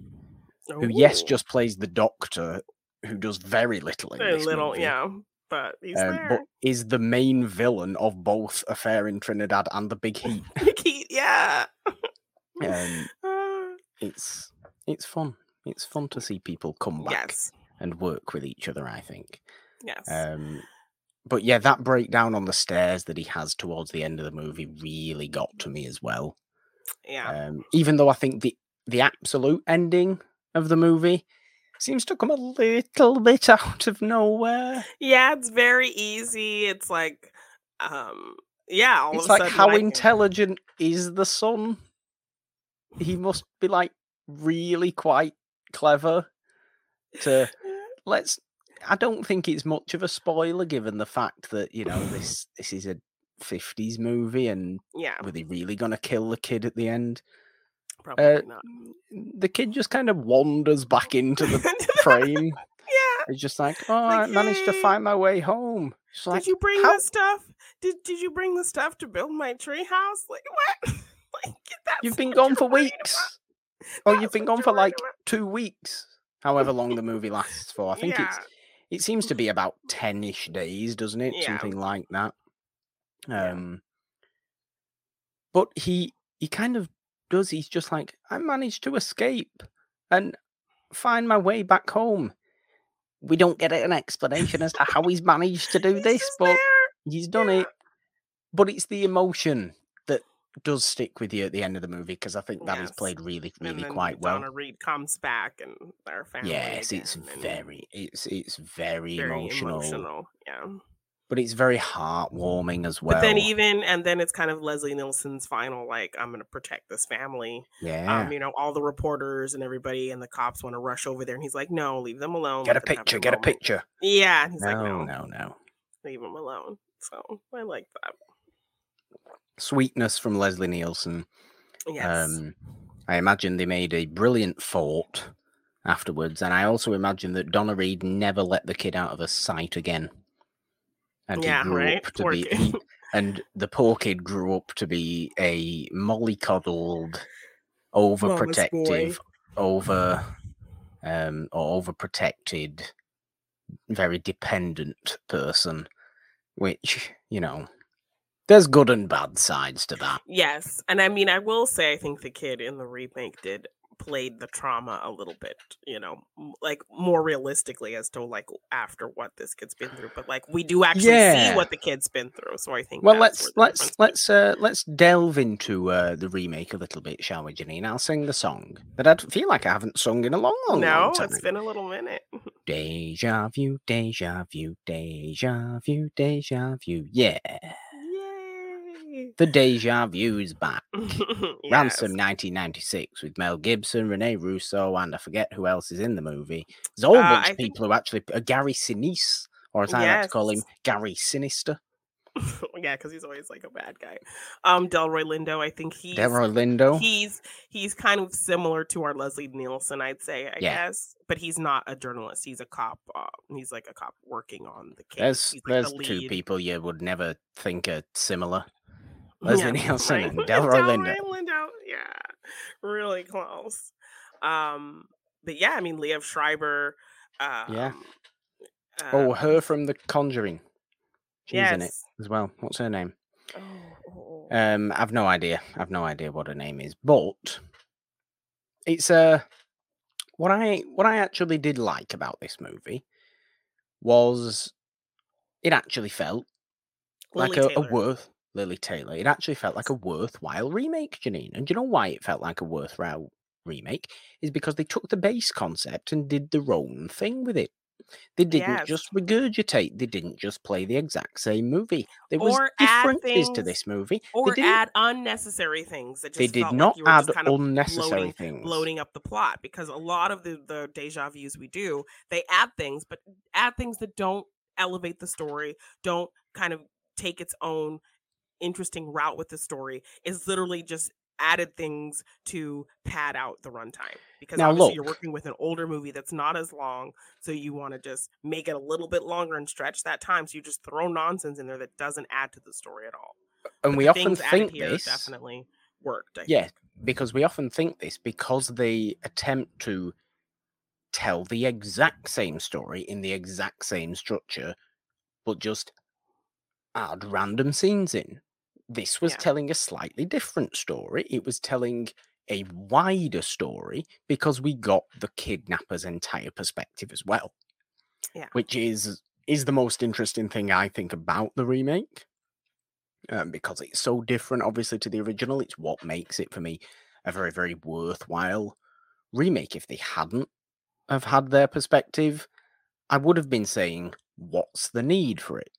who, yes, just plays the doctor who does very little in very this little, movie. yeah, but he's um, there. but is the main villain of both Affair in Trinidad and The Big Heat. *laughs* He- yeah. Um, *laughs* it's it's fun. It's fun to see people come back yes, and work with each other. I think. yes. Um, but yeah, that breakdown on the stairs that he has towards the end of the movie really got to me as well. yeah. Um, even though I think the the absolute ending of the movie seems to come a little bit *laughs* out of nowhere. Yeah, it's very easy. It's like, um, yeah, all it's of a like sudden, how like, intelligent is the son? He must be like really quite clever to *laughs* let's I don't think it's much of a spoiler given the fact that, you know, this this is a 50s movie and yeah, were they really going to kill the kid at the end? Probably Uh, not. The kid just kind of wanders back into the *laughs* frame. yeah. It's just like, oh, Like, I managed to find my way home. Like, did you bring how- the stuff? Did Did you bring the stuff to build my tree house? Like what? *laughs* like that's You've been gone for weeks. Oh, That's you've been gone for like about. two weeks. However long the movie lasts for. I *laughs* think yeah. it's it seems to be about 10ish days, doesn't it? Yeah. Something like that. Yeah. Um but he he kind of does he's just like I managed to escape and find my way back home. We don't get an explanation as to how he's managed to *laughs* do this, but there. he's done Yeah. it. But it's the emotion that does stick with you at the end of the movie because I think that is Yes. played really, really quite well. Donna Reed comes back and their family. Yes, it's very, it's it's very, very emotional, emotional. Yeah. But it's very heartwarming as well. But then even and then it's kind of Leslie Nielsen's final like I'm going to protect this family. yeah, Um, you know, all the reporters and everybody and the cops want to rush over there, and he's like, "No, leave them alone. get a let them have picture, get a picture. Yeah, and he's No, like, "No, no, no. leave them alone." So I like that. Sweetness from Leslie Nielsen. Yes. Um, I imagine they made a brilliant fort afterwards, and I also imagine that Donna Reed never let the kid out of her sight again. And yeah, he grew right. up to Poor be, he- *laughs* and the poor kid grew up to be a mollycoddled, overprotective, over, um, or overprotected, very dependent person, which you know, there's good and bad sides to that. Yes, and I mean, I will say, I think the kid in the remake did played the trauma a little bit, you know, like more realistically as to like after what this kid's been through. But like we do actually Yeah. see what the kid's been through, so I think. Well, let's let's let's uh, let's delve into uh, the remake a little bit, shall we, Janine? I'll sing the song that I feel like I haven't sung in a long, long, no, long time. it's been a little minute. *laughs* Deja vu, deja vu, deja vu, deja vu. Yeah! The deja vu's back. *laughs* Yes. Ransom 1996 with Mel Gibson, Rene Russo, and I forget who else is in the movie. There's a whole Uh, bunch I of think- people who actually, uh, Gary Sinise, or as I like to call him, Gary Sinister. *laughs* yeah, because he's always like a bad guy. Um, Delroy Lindo, I think he's Delroy Lindo. he's he's kind of similar to our Leslie Nielsen, I'd say, I Yeah. guess. But he's not a journalist. He's a cop. Uh, he's like a cop working on the case. There's like there's the two people you would never think are similar. Leslie Nielsen right. and Delroy Lindo. Lindo, Yeah, really close. Um, but yeah, I mean, Liev Schreiber. Um, Yeah. Oh, uh, her from The Conjuring. She's in it yes. as well. What's her name? Oh, oh, oh. Um, I've no idea. I've no idea what her name is, but it's uh what I what I actually did like about this movie was it actually felt like a, a worth Lili Taylor. It actually felt like a worthwhile remake, Janine. And do you know why it felt like a worthwhile remake? Is because they took the base concept and did their own thing with it. They didn't Yes. just regurgitate. They didn't just play the exact same movie. There was Or differences to this movie. or they didn't add unnecessary things that just they did not like add kind of unnecessary bloating, things. bloating up the plot because a lot of the the deja vus we do they add things but add things that don't elevate the story, don't kind of take its own interesting route with the story. is literally just added things to pad out the runtime because now obviously look, you're working with an older movie that's not as long so you want to just make it a little bit longer and stretch that time so you just throw nonsense in there that doesn't add to the story at all and but we often think this definitely worked I yeah think. because we often think this because they attempt to tell the exact same story in the exact same structure but just add random scenes in this was yeah. telling a slightly different story. It was telling a wider story because we got the kidnapper's entire perspective as well. Yeah. Which is is the most interesting thing I think about the remake. Um, because it's so different, obviously, to the original. It's what makes it for me a very, very worthwhile remake. If they hadn't have had their perspective, I would have been saying, "What's the need for it?"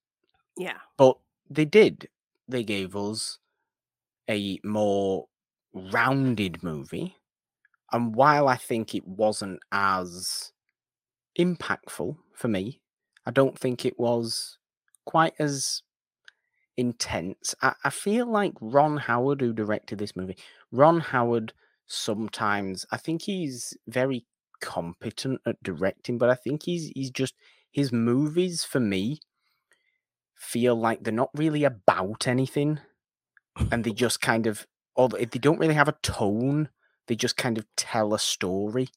Yeah, but they did, they gave us a more rounded movie. And while I think it wasn't as impactful for me, I don't think it was quite as intense. I, I, feel like Ron Howard, who directed this movie, Ron Howard sometimes I think he's very competent at directing, but I think he's he's just his movies for me feel like they're not really about anything and they just kind of or if they don't really have a tone they just kind of tell a story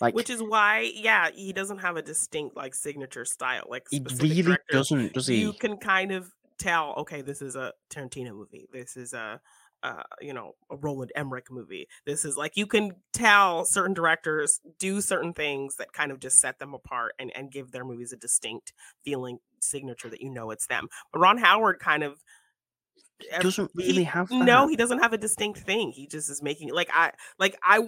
like which is why yeah he doesn't have a distinct like signature style like he really doesn't does he? you can kind of tell okay this is a tarantino movie. This is a uh, you know, a Roland Emmerich movie. This is like you can tell certain directors do certain things that kind of just set them apart and, and give their movies a distinct feeling signature that you know it's them. But Ron Howard kind of doesn't really he, have that. no he doesn't have a distinct thing he just is making like i like i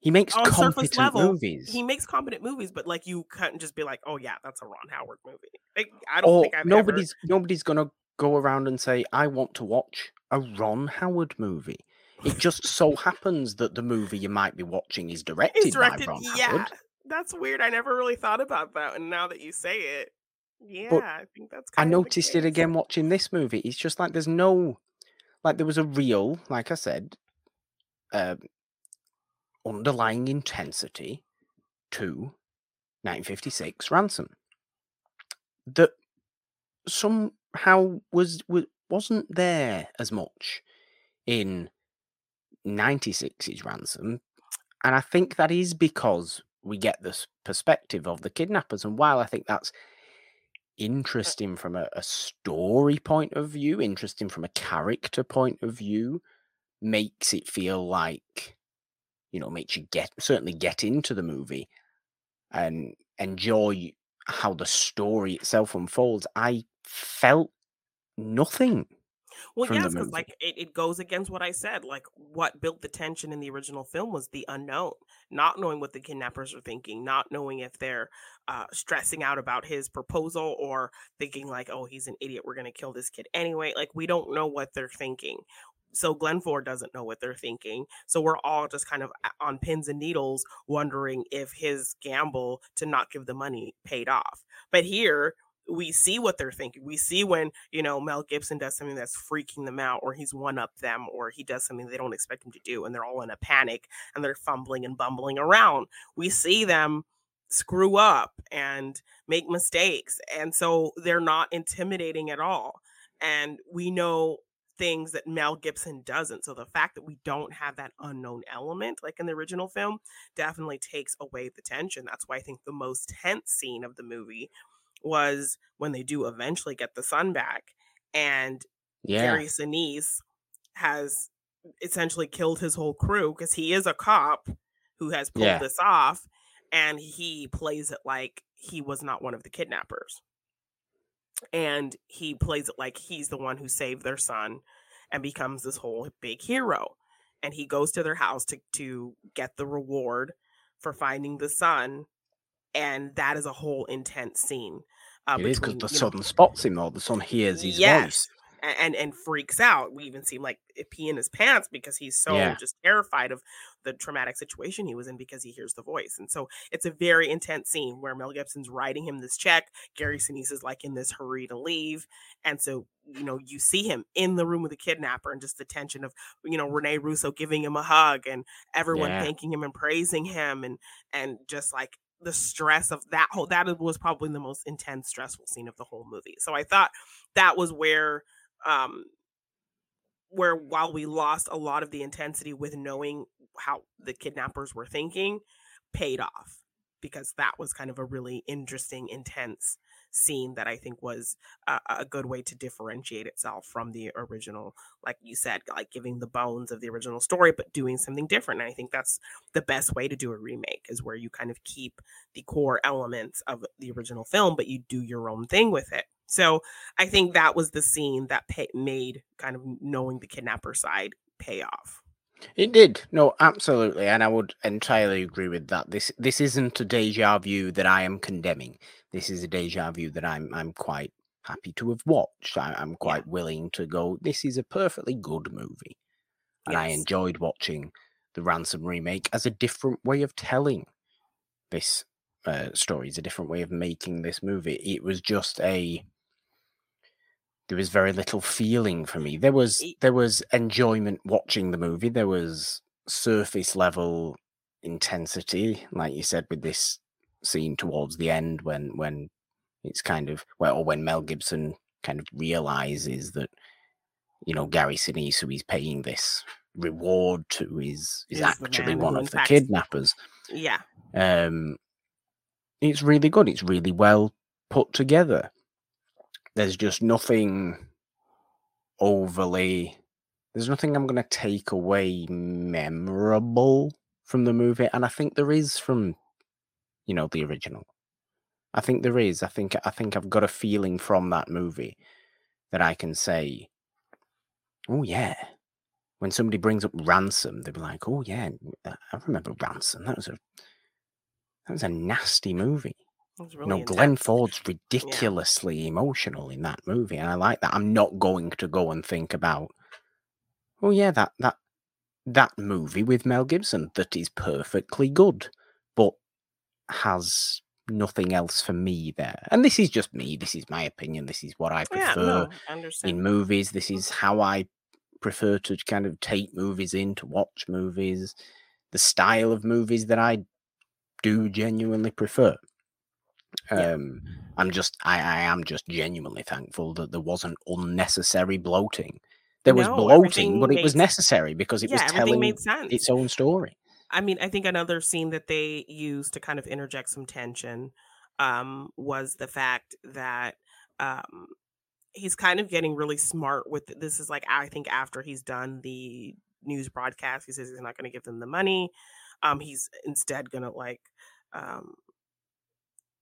he makes on competent level, movies. He makes competent movies, but like you couldn't just be like, "Oh yeah, that's a Ron Howard movie." Like, I don't or think I've nobody's ever... nobody's gonna go around and say, "I want to watch a Ron Howard movie. It just so *laughs* happens that the movie you might be watching is directed, directed by Ron yeah, Howard. That's weird. I never really thought about that, and now that you say it, yeah, but I think that's. I noticed it again watching this movie. It's just like there's no, like there was a real, like I said, uh, underlying intensity to 1956 Ransom that somehow was, was wasn't there as much in 96's Ransom. And I think that is because we get this perspective of the kidnappers. And while I think that's uh interesting from a, a, story point of view, interesting from a character point of view, makes it feel like, you know, makes you get certainly get into the movie and enjoy how the story itself unfolds. I felt nothing. Well, yes, because like it, it goes against what I said. Like what built the tension in the original film was the unknown, not knowing what the kidnappers are thinking, not knowing if they're uh, stressing out about his proposal or thinking like, oh, he's an idiot, we're gonna kill this kid anyway. Like we don't know what they're thinking. So Glenn Ford doesn't know what they're thinking. So we're all just kind of on pins and needles, wondering if his gamble to not give the money paid off. But here we see what they're thinking. We see when, you know, Mel Gibson does something that's freaking them out, or he's one up them, or he does something they don't expect him to do, and they're all in a panic and they're fumbling and bumbling around. We see them screw up and make mistakes. And so they're not intimidating at all. And we know things that Mel Gibson doesn't. So the fact that we don't have that unknown element, like in the original film, definitely takes away the tension. That's why I think the most tense scene of the movie was when they do eventually get the son back and yeah. Gary Sinise has essentially killed his whole crew because he is a cop who has pulled yeah. this off and he plays it like he was not one of the kidnappers. And he plays it like he's the one who saved their son and becomes this whole big hero. And he goes to their house to, to get the reward for finding the son. And that is a whole intense scene uh, it is because the son spots him, or the son hears his yes. voice. And and freaks out. We even see him like pee in his pants because he's so yeah. just terrified of the traumatic situation he was in because he hears the voice. And so it's a very intense scene where Mel Gibson's writing him this check. Gary Sinise is like in this hurry to leave, and so you know you see him in the room with the kidnapper and just the tension of you know Rene Russo giving him a hug and everyone yeah. thanking him and praising him and and just like the stress of that whole that was probably the most intense stressful scene of the whole movie so i thought that was where um where while we lost a lot of the intensity with knowing how the kidnappers were thinking paid off because that was kind of a really interesting intense scene that I think was a, a, good way to differentiate itself from the original, like you said, like giving the bones of the original story, but doing something different. And I think that's the best way to do a remake is where you kind of keep the core elements of the original film, but you do your own thing with it. So I think that was the scene that pay, made kind of knowing the kidnapper side pay off. It did. No, absolutely. And I would entirely agree with that. This this isn't a deja vu that I am condemning. This is a deja vu that I'm I'm quite happy to have watched. I, am quite yeah. willing to go, this is a perfectly good movie. And yes. I enjoyed watching the Ransom remake as a different way of telling this uh, story. It's a different way of making this movie. It was just a there was very little feeling for me. There was there was enjoyment watching the movie. There was surface level intensity, like you said, with this scene towards the end when when it's kind of well, or when Mel Gibson kind of realizes that you know Gary Sinise, who he's paying this reward to, is is, is actually one of the kidnappers. Yeah. Um, it's really good. It's really well put together there's just nothing overly there's nothing I'm going to take away memorable from the movie and I think there is from you know the original. I think there is I think I think I've got a feeling from that movie that I can say oh yeah. When somebody brings up ransom they'll be like oh yeah I remember ransom that was a that was a nasty movie Really know, intense. Glenn Ford's ridiculously yeah. emotional in that movie, and I like that. I'm not going to go and think about, oh yeah, that that that movie with Mel Gibson that is perfectly good, but has nothing else for me there. And this is just me. This is my opinion. This is what I prefer yeah, no, in movies. This is how I prefer to kind of take movies in to watch movies. The style of movies that I do genuinely prefer. Um, yeah. I'm just, I, I am just genuinely thankful that there wasn't unnecessary bloating. There was bloating, but it was necessary because it yeah, was telling its own story. I mean, I think another scene that they used to kind of interject some tension um, was the fact that um, he's kind of getting really smart with this. Is like I think after he's done the news broadcast, he says he's not going to give them the money. Um, he's instead going to like um,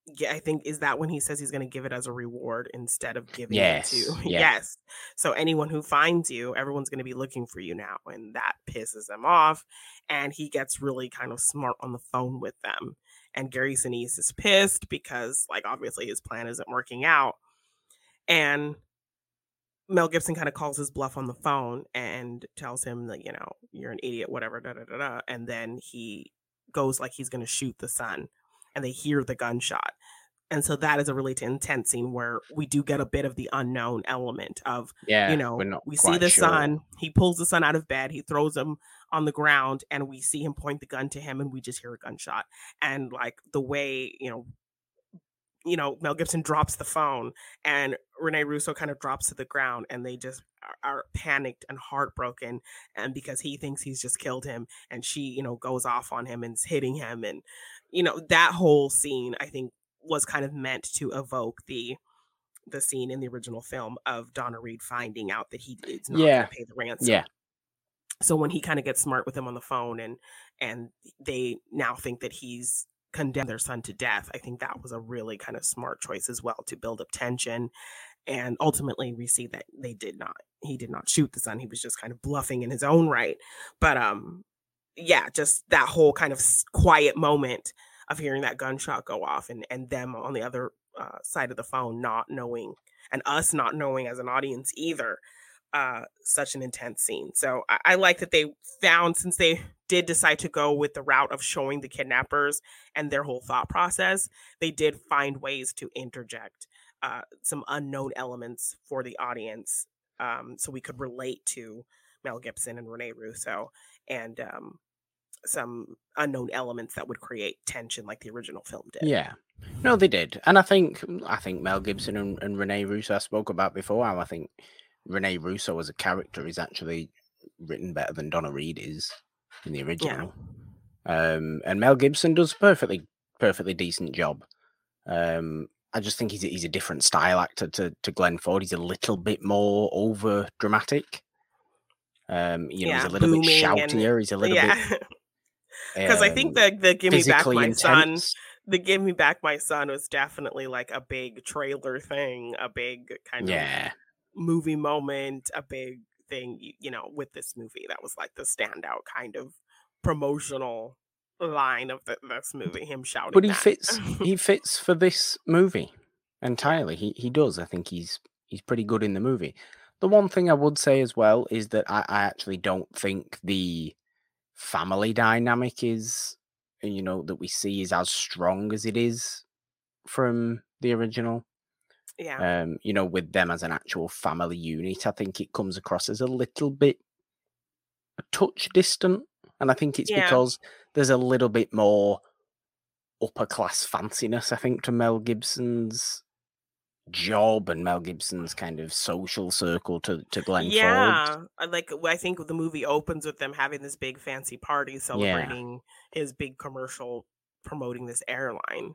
yeah, I think is that when he says he's going to give it as a reward instead of giving yes, it to yes. *laughs* yes. So anyone who finds you, everyone's going to be looking for you now, and that pisses him off. And he gets really kind of smart on the phone with them. And Gary Sinise is pissed because, like, obviously his plan isn't working out. And Mel Gibson kind of calls his bluff on the phone and tells him that you know you're an idiot, whatever, da da da da. And then he goes like he's going to shoot the son and they hear the gunshot. And so that is a really intense scene where we do get a bit of the unknown element of, yeah, you know, we see the sure. son, he pulls the son out of bed, he throws him on the ground, and we see him point the gun to him, and we just hear a gunshot. And like the way, you know, you know, Mel Gibson drops the phone and Rene Russo kind of drops to the ground and they just are, are, panicked and heartbroken. And because he thinks he's just killed him and she, you know, goes off on him and is hitting him. And you know that whole scene i think was kind of meant to evoke the the scene in the original film of Donna Reed finding out that he is not yeah. going to pay the ransom. Yeah. So when he kind of gets smart with him on the phone and and they now think that he's condemned their son to death, I think that was a really kind of smart choice as well to build up tension. And ultimately we see that they did not he did not shoot the son. He was just kind of bluffing in his own right. But um yeah, just that whole kind of quiet moment of hearing that gunshot go off and and them on the other uh, side of the phone not knowing and us not knowing as an audience either uh, such an intense scene. So I, I, like that they found since they did decide to go with the route of showing the kidnappers and their whole thought process, they did find ways to interject uh, some unknown elements for the audience, um, so we could relate to Mel Gibson and Rene Russo, and um, some unknown elements that would create tension, like the original film did. Yeah, no, they did, and I think I think Mel Gibson and, and Rene Russo I spoke about before. How I think Rene Russo as a character is actually written better than Donna Reed is in the original. Yeah. Um, and Mel Gibson does perfectly perfectly decent job. Um, I just think he's a, he's a different style actor to to Glenn Ford. He's a little bit more over dramatic. Um, you know, yeah, he's a little bit shoutier. And, he's a little yeah. *laughs* bit because um, I think um, the the "Give Me Back My intense. Son," the "Give Me Back My Son" was definitely like a big trailer thing, a big kind yeah. of movie moment, a big thing, you know, with this movie. That was like the standout kind of promotional line of the, this movie. Him shouting, but he that. fits. he *laughs* fits for this movie entirely. He he does. I think he's he's pretty good in the movie. The one thing I would say as well is that I, I actually don't think the family dynamic is you know that we see is as strong as it is from the original yeah um you know with them as an actual family unit i think it comes across as a little bit a touch distant and i think it's yeah. because there's a little bit more upper class fanciness i think to mel gibson's job and Mel Gibson's kind of social circle to to Glenn yeah, Ford. like I think the movie opens with them having this big fancy party celebrating yeah. his big commercial promoting this airline.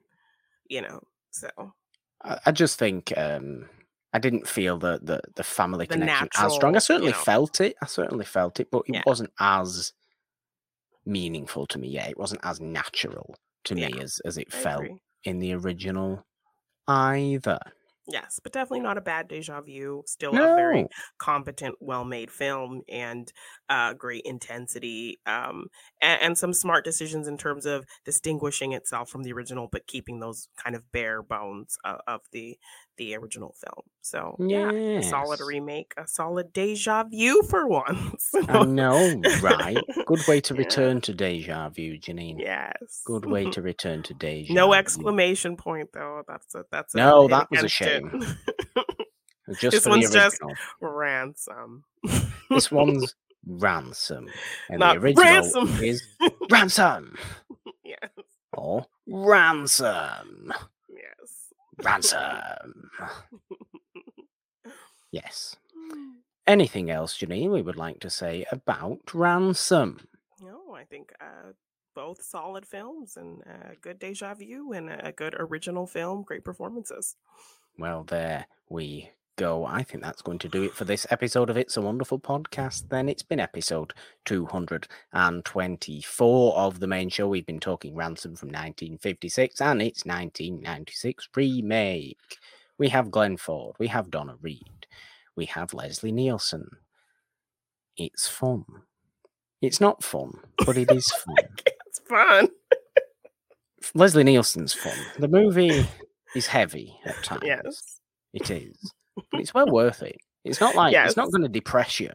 You know, so I, I just think um I didn't feel the the, the family the connection natural, as strong. I certainly you know. felt it. I certainly felt it, but it yeah. wasn't as meaningful to me. Yeah, it wasn't as natural to yeah, me as as it I felt agree. in the original either. Yes, but definitely not a bad deja vu. Still a very competent, well made film and uh, great intensity um, and, and, some smart decisions in terms of distinguishing itself from the original, but keeping those kind of bare bones uh, of the the original film. So yeah, a solid remake, a solid deja vu for once. I *laughs* know, right? Good way to yeah. return to deja vu, Janine. Yes. Good way to return to *laughs* deja. No exclamation point though. That's a that's a no. That was a shame. *laughs* just this one's just ransom. this one's ransom, and Not the original ransom. is ransom. yes. Or ransom. Ransom. *laughs* yes. Anything else, Janine, we would like to say about Ransom? No, I think uh, both solid films and a good deja vu and a good original film, great performances. Well, there we go. I think that's going to do it for this episode of It's a Wonderful Podcast. Then it's been episode 224 of the main show. We've been talking Ransom from 1956 and its 1996 remake. We have Glenn Ford, we have Donna Reed, we have Leslie Nielsen. It's fun. It's not fun, but it is *laughs* fun. *laughs* it's fun. Leslie Nielsen's fun. The movie is heavy at times. Yes. It is but it's well worth it. It's not like yes. it's not going to depress you.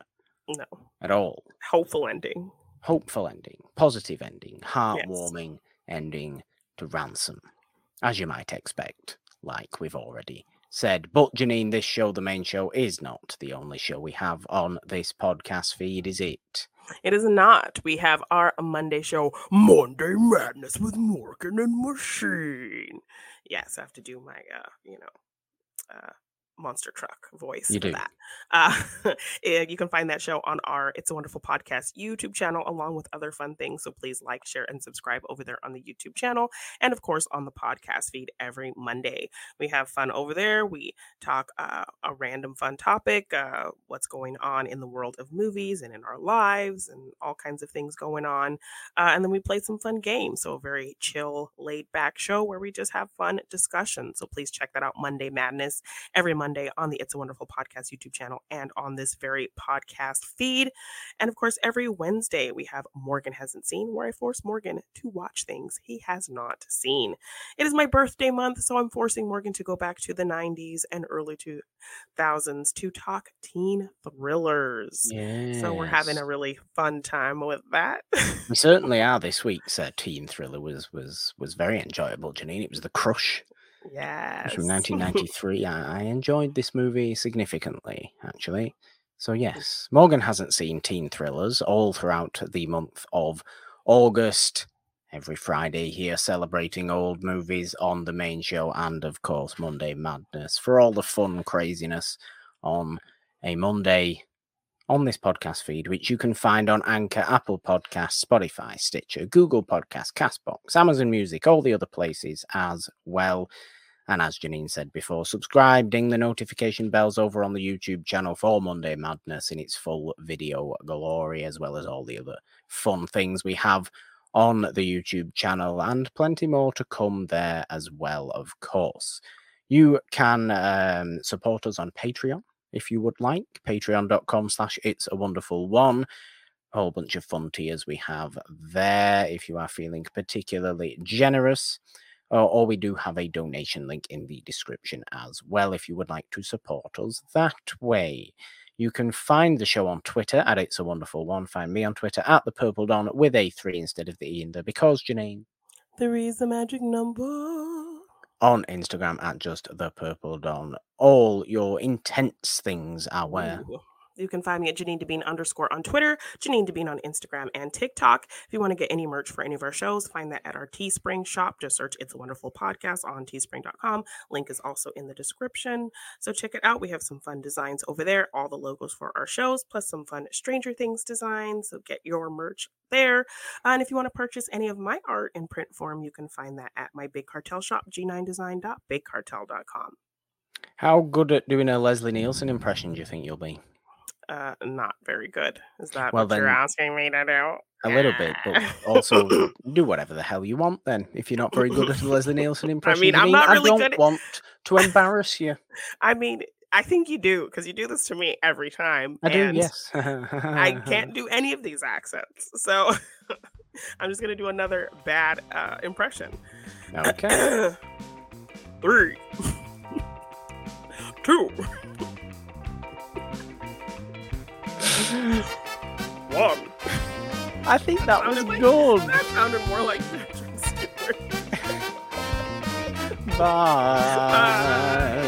No. At all. Hopeful ending. Hopeful ending. Positive ending. Heartwarming yes. ending to Ransom. As you might expect, like we've already said. But Janine, this show, the main show, is not the only show we have on this podcast feed, is it? It is not. We have our Monday show, Monday Madness with Morgan and Janine. Yes, I have to do my, uh, you know, uh, monster truck voice you for do. that. Uh, *laughs* you can find that show on our It's a Wonderful Podcast YouTube channel, along with other fun things. So please like, share, and subscribe over there on the YouTube channel. And of course, on the podcast feed every Monday. We have fun over there. We talk uh, a random fun topic, uh, what's going on in the world of movies and in our lives, and all kinds of things going on. Uh, and then we play some fun games. So a very chill, laid back show where we just have fun discussion. So please check that out Monday Madness every Monday Monday on the It's a Wonderful Podcast YouTube channel and on this very podcast feed. And of course, every Wednesday we have Morgan Hasn't Seen, where I force Morgan to watch things he has not seen. It is my birthday month, so I'm forcing Morgan to go back to the 90s and early 2000s to talk teen thrillers. Yes. So we're having a really fun time with that. we certainly *laughs* are. This week's uh, teen thriller was was was very enjoyable, Janine. It was The Crush. Yes. From *laughs* 1993. I, I enjoyed this movie significantly, actually. So, mm. yes, Morgan hasn't seen teen thrillers all throughout the month of August. Every Friday here, celebrating old movies on the main show, and of course, Monday Madness for all the fun craziness on a Monday on this podcast feed, which you can find on Anchor, Apple Podcasts, Spotify, Stitcher, Google Podcasts, Castbox, Amazon Music, all the other places as well. And as Janine said before, subscribe, ding the notification bells over on the YouTube channel for Monday Madness in its full video glory, as well as all the other fun things we have on the YouTube channel, and plenty more to come there as well, of course. You can um, support us on Patreon if you would like. Patreon.com slash it's a wonderful one. A whole bunch of fun tiers we have there if you are feeling particularly generous. Or, or we do have a donation link in the description as well if you would like to support us that way. You can find the show on Twitter at It's a Wonderful One. Find me on Twitter at the Purple Dawn with a three instead of the E in there because Janine. Three is the magic number on Instagram at just the purple dawn. All your intense things are where. Ooh. You can find me at Janine Devine underscore on Twitter, Janine Devine on Instagram and TikTok. If you want to get any merch for any of our shows, find that at our Teespring shop. Just search It's a Wonderful Podcast on teespring.com. Link is also in the description. So check it out. We have some fun designs over there, all the logos for our shows, plus some fun Stranger Things designs. So get your merch there. and if you want to purchase any of my art in print form, you can find that at my Big Cartel shop, g9design.bigcartel.com. How good at doing a Leslie Nielsen impression do you think you'll be? Uh, not very good. Is that well, what you're asking me to do? A little bit, but also *laughs* do whatever the hell you want. Then, if you're not very good at the Leslie Nielsen impression, I mean, I'm not really I don't. At... want to embarrass you. *laughs* I mean, I think you do because you do this to me every time. I do. Yes. I can't do any of these accents, so *laughs* I'm just gonna do another bad uh, impression. Okay. *clears throat* Three, two. One. I think that was like, good. That sounded more like Patrick Stewart. Bye. Bye.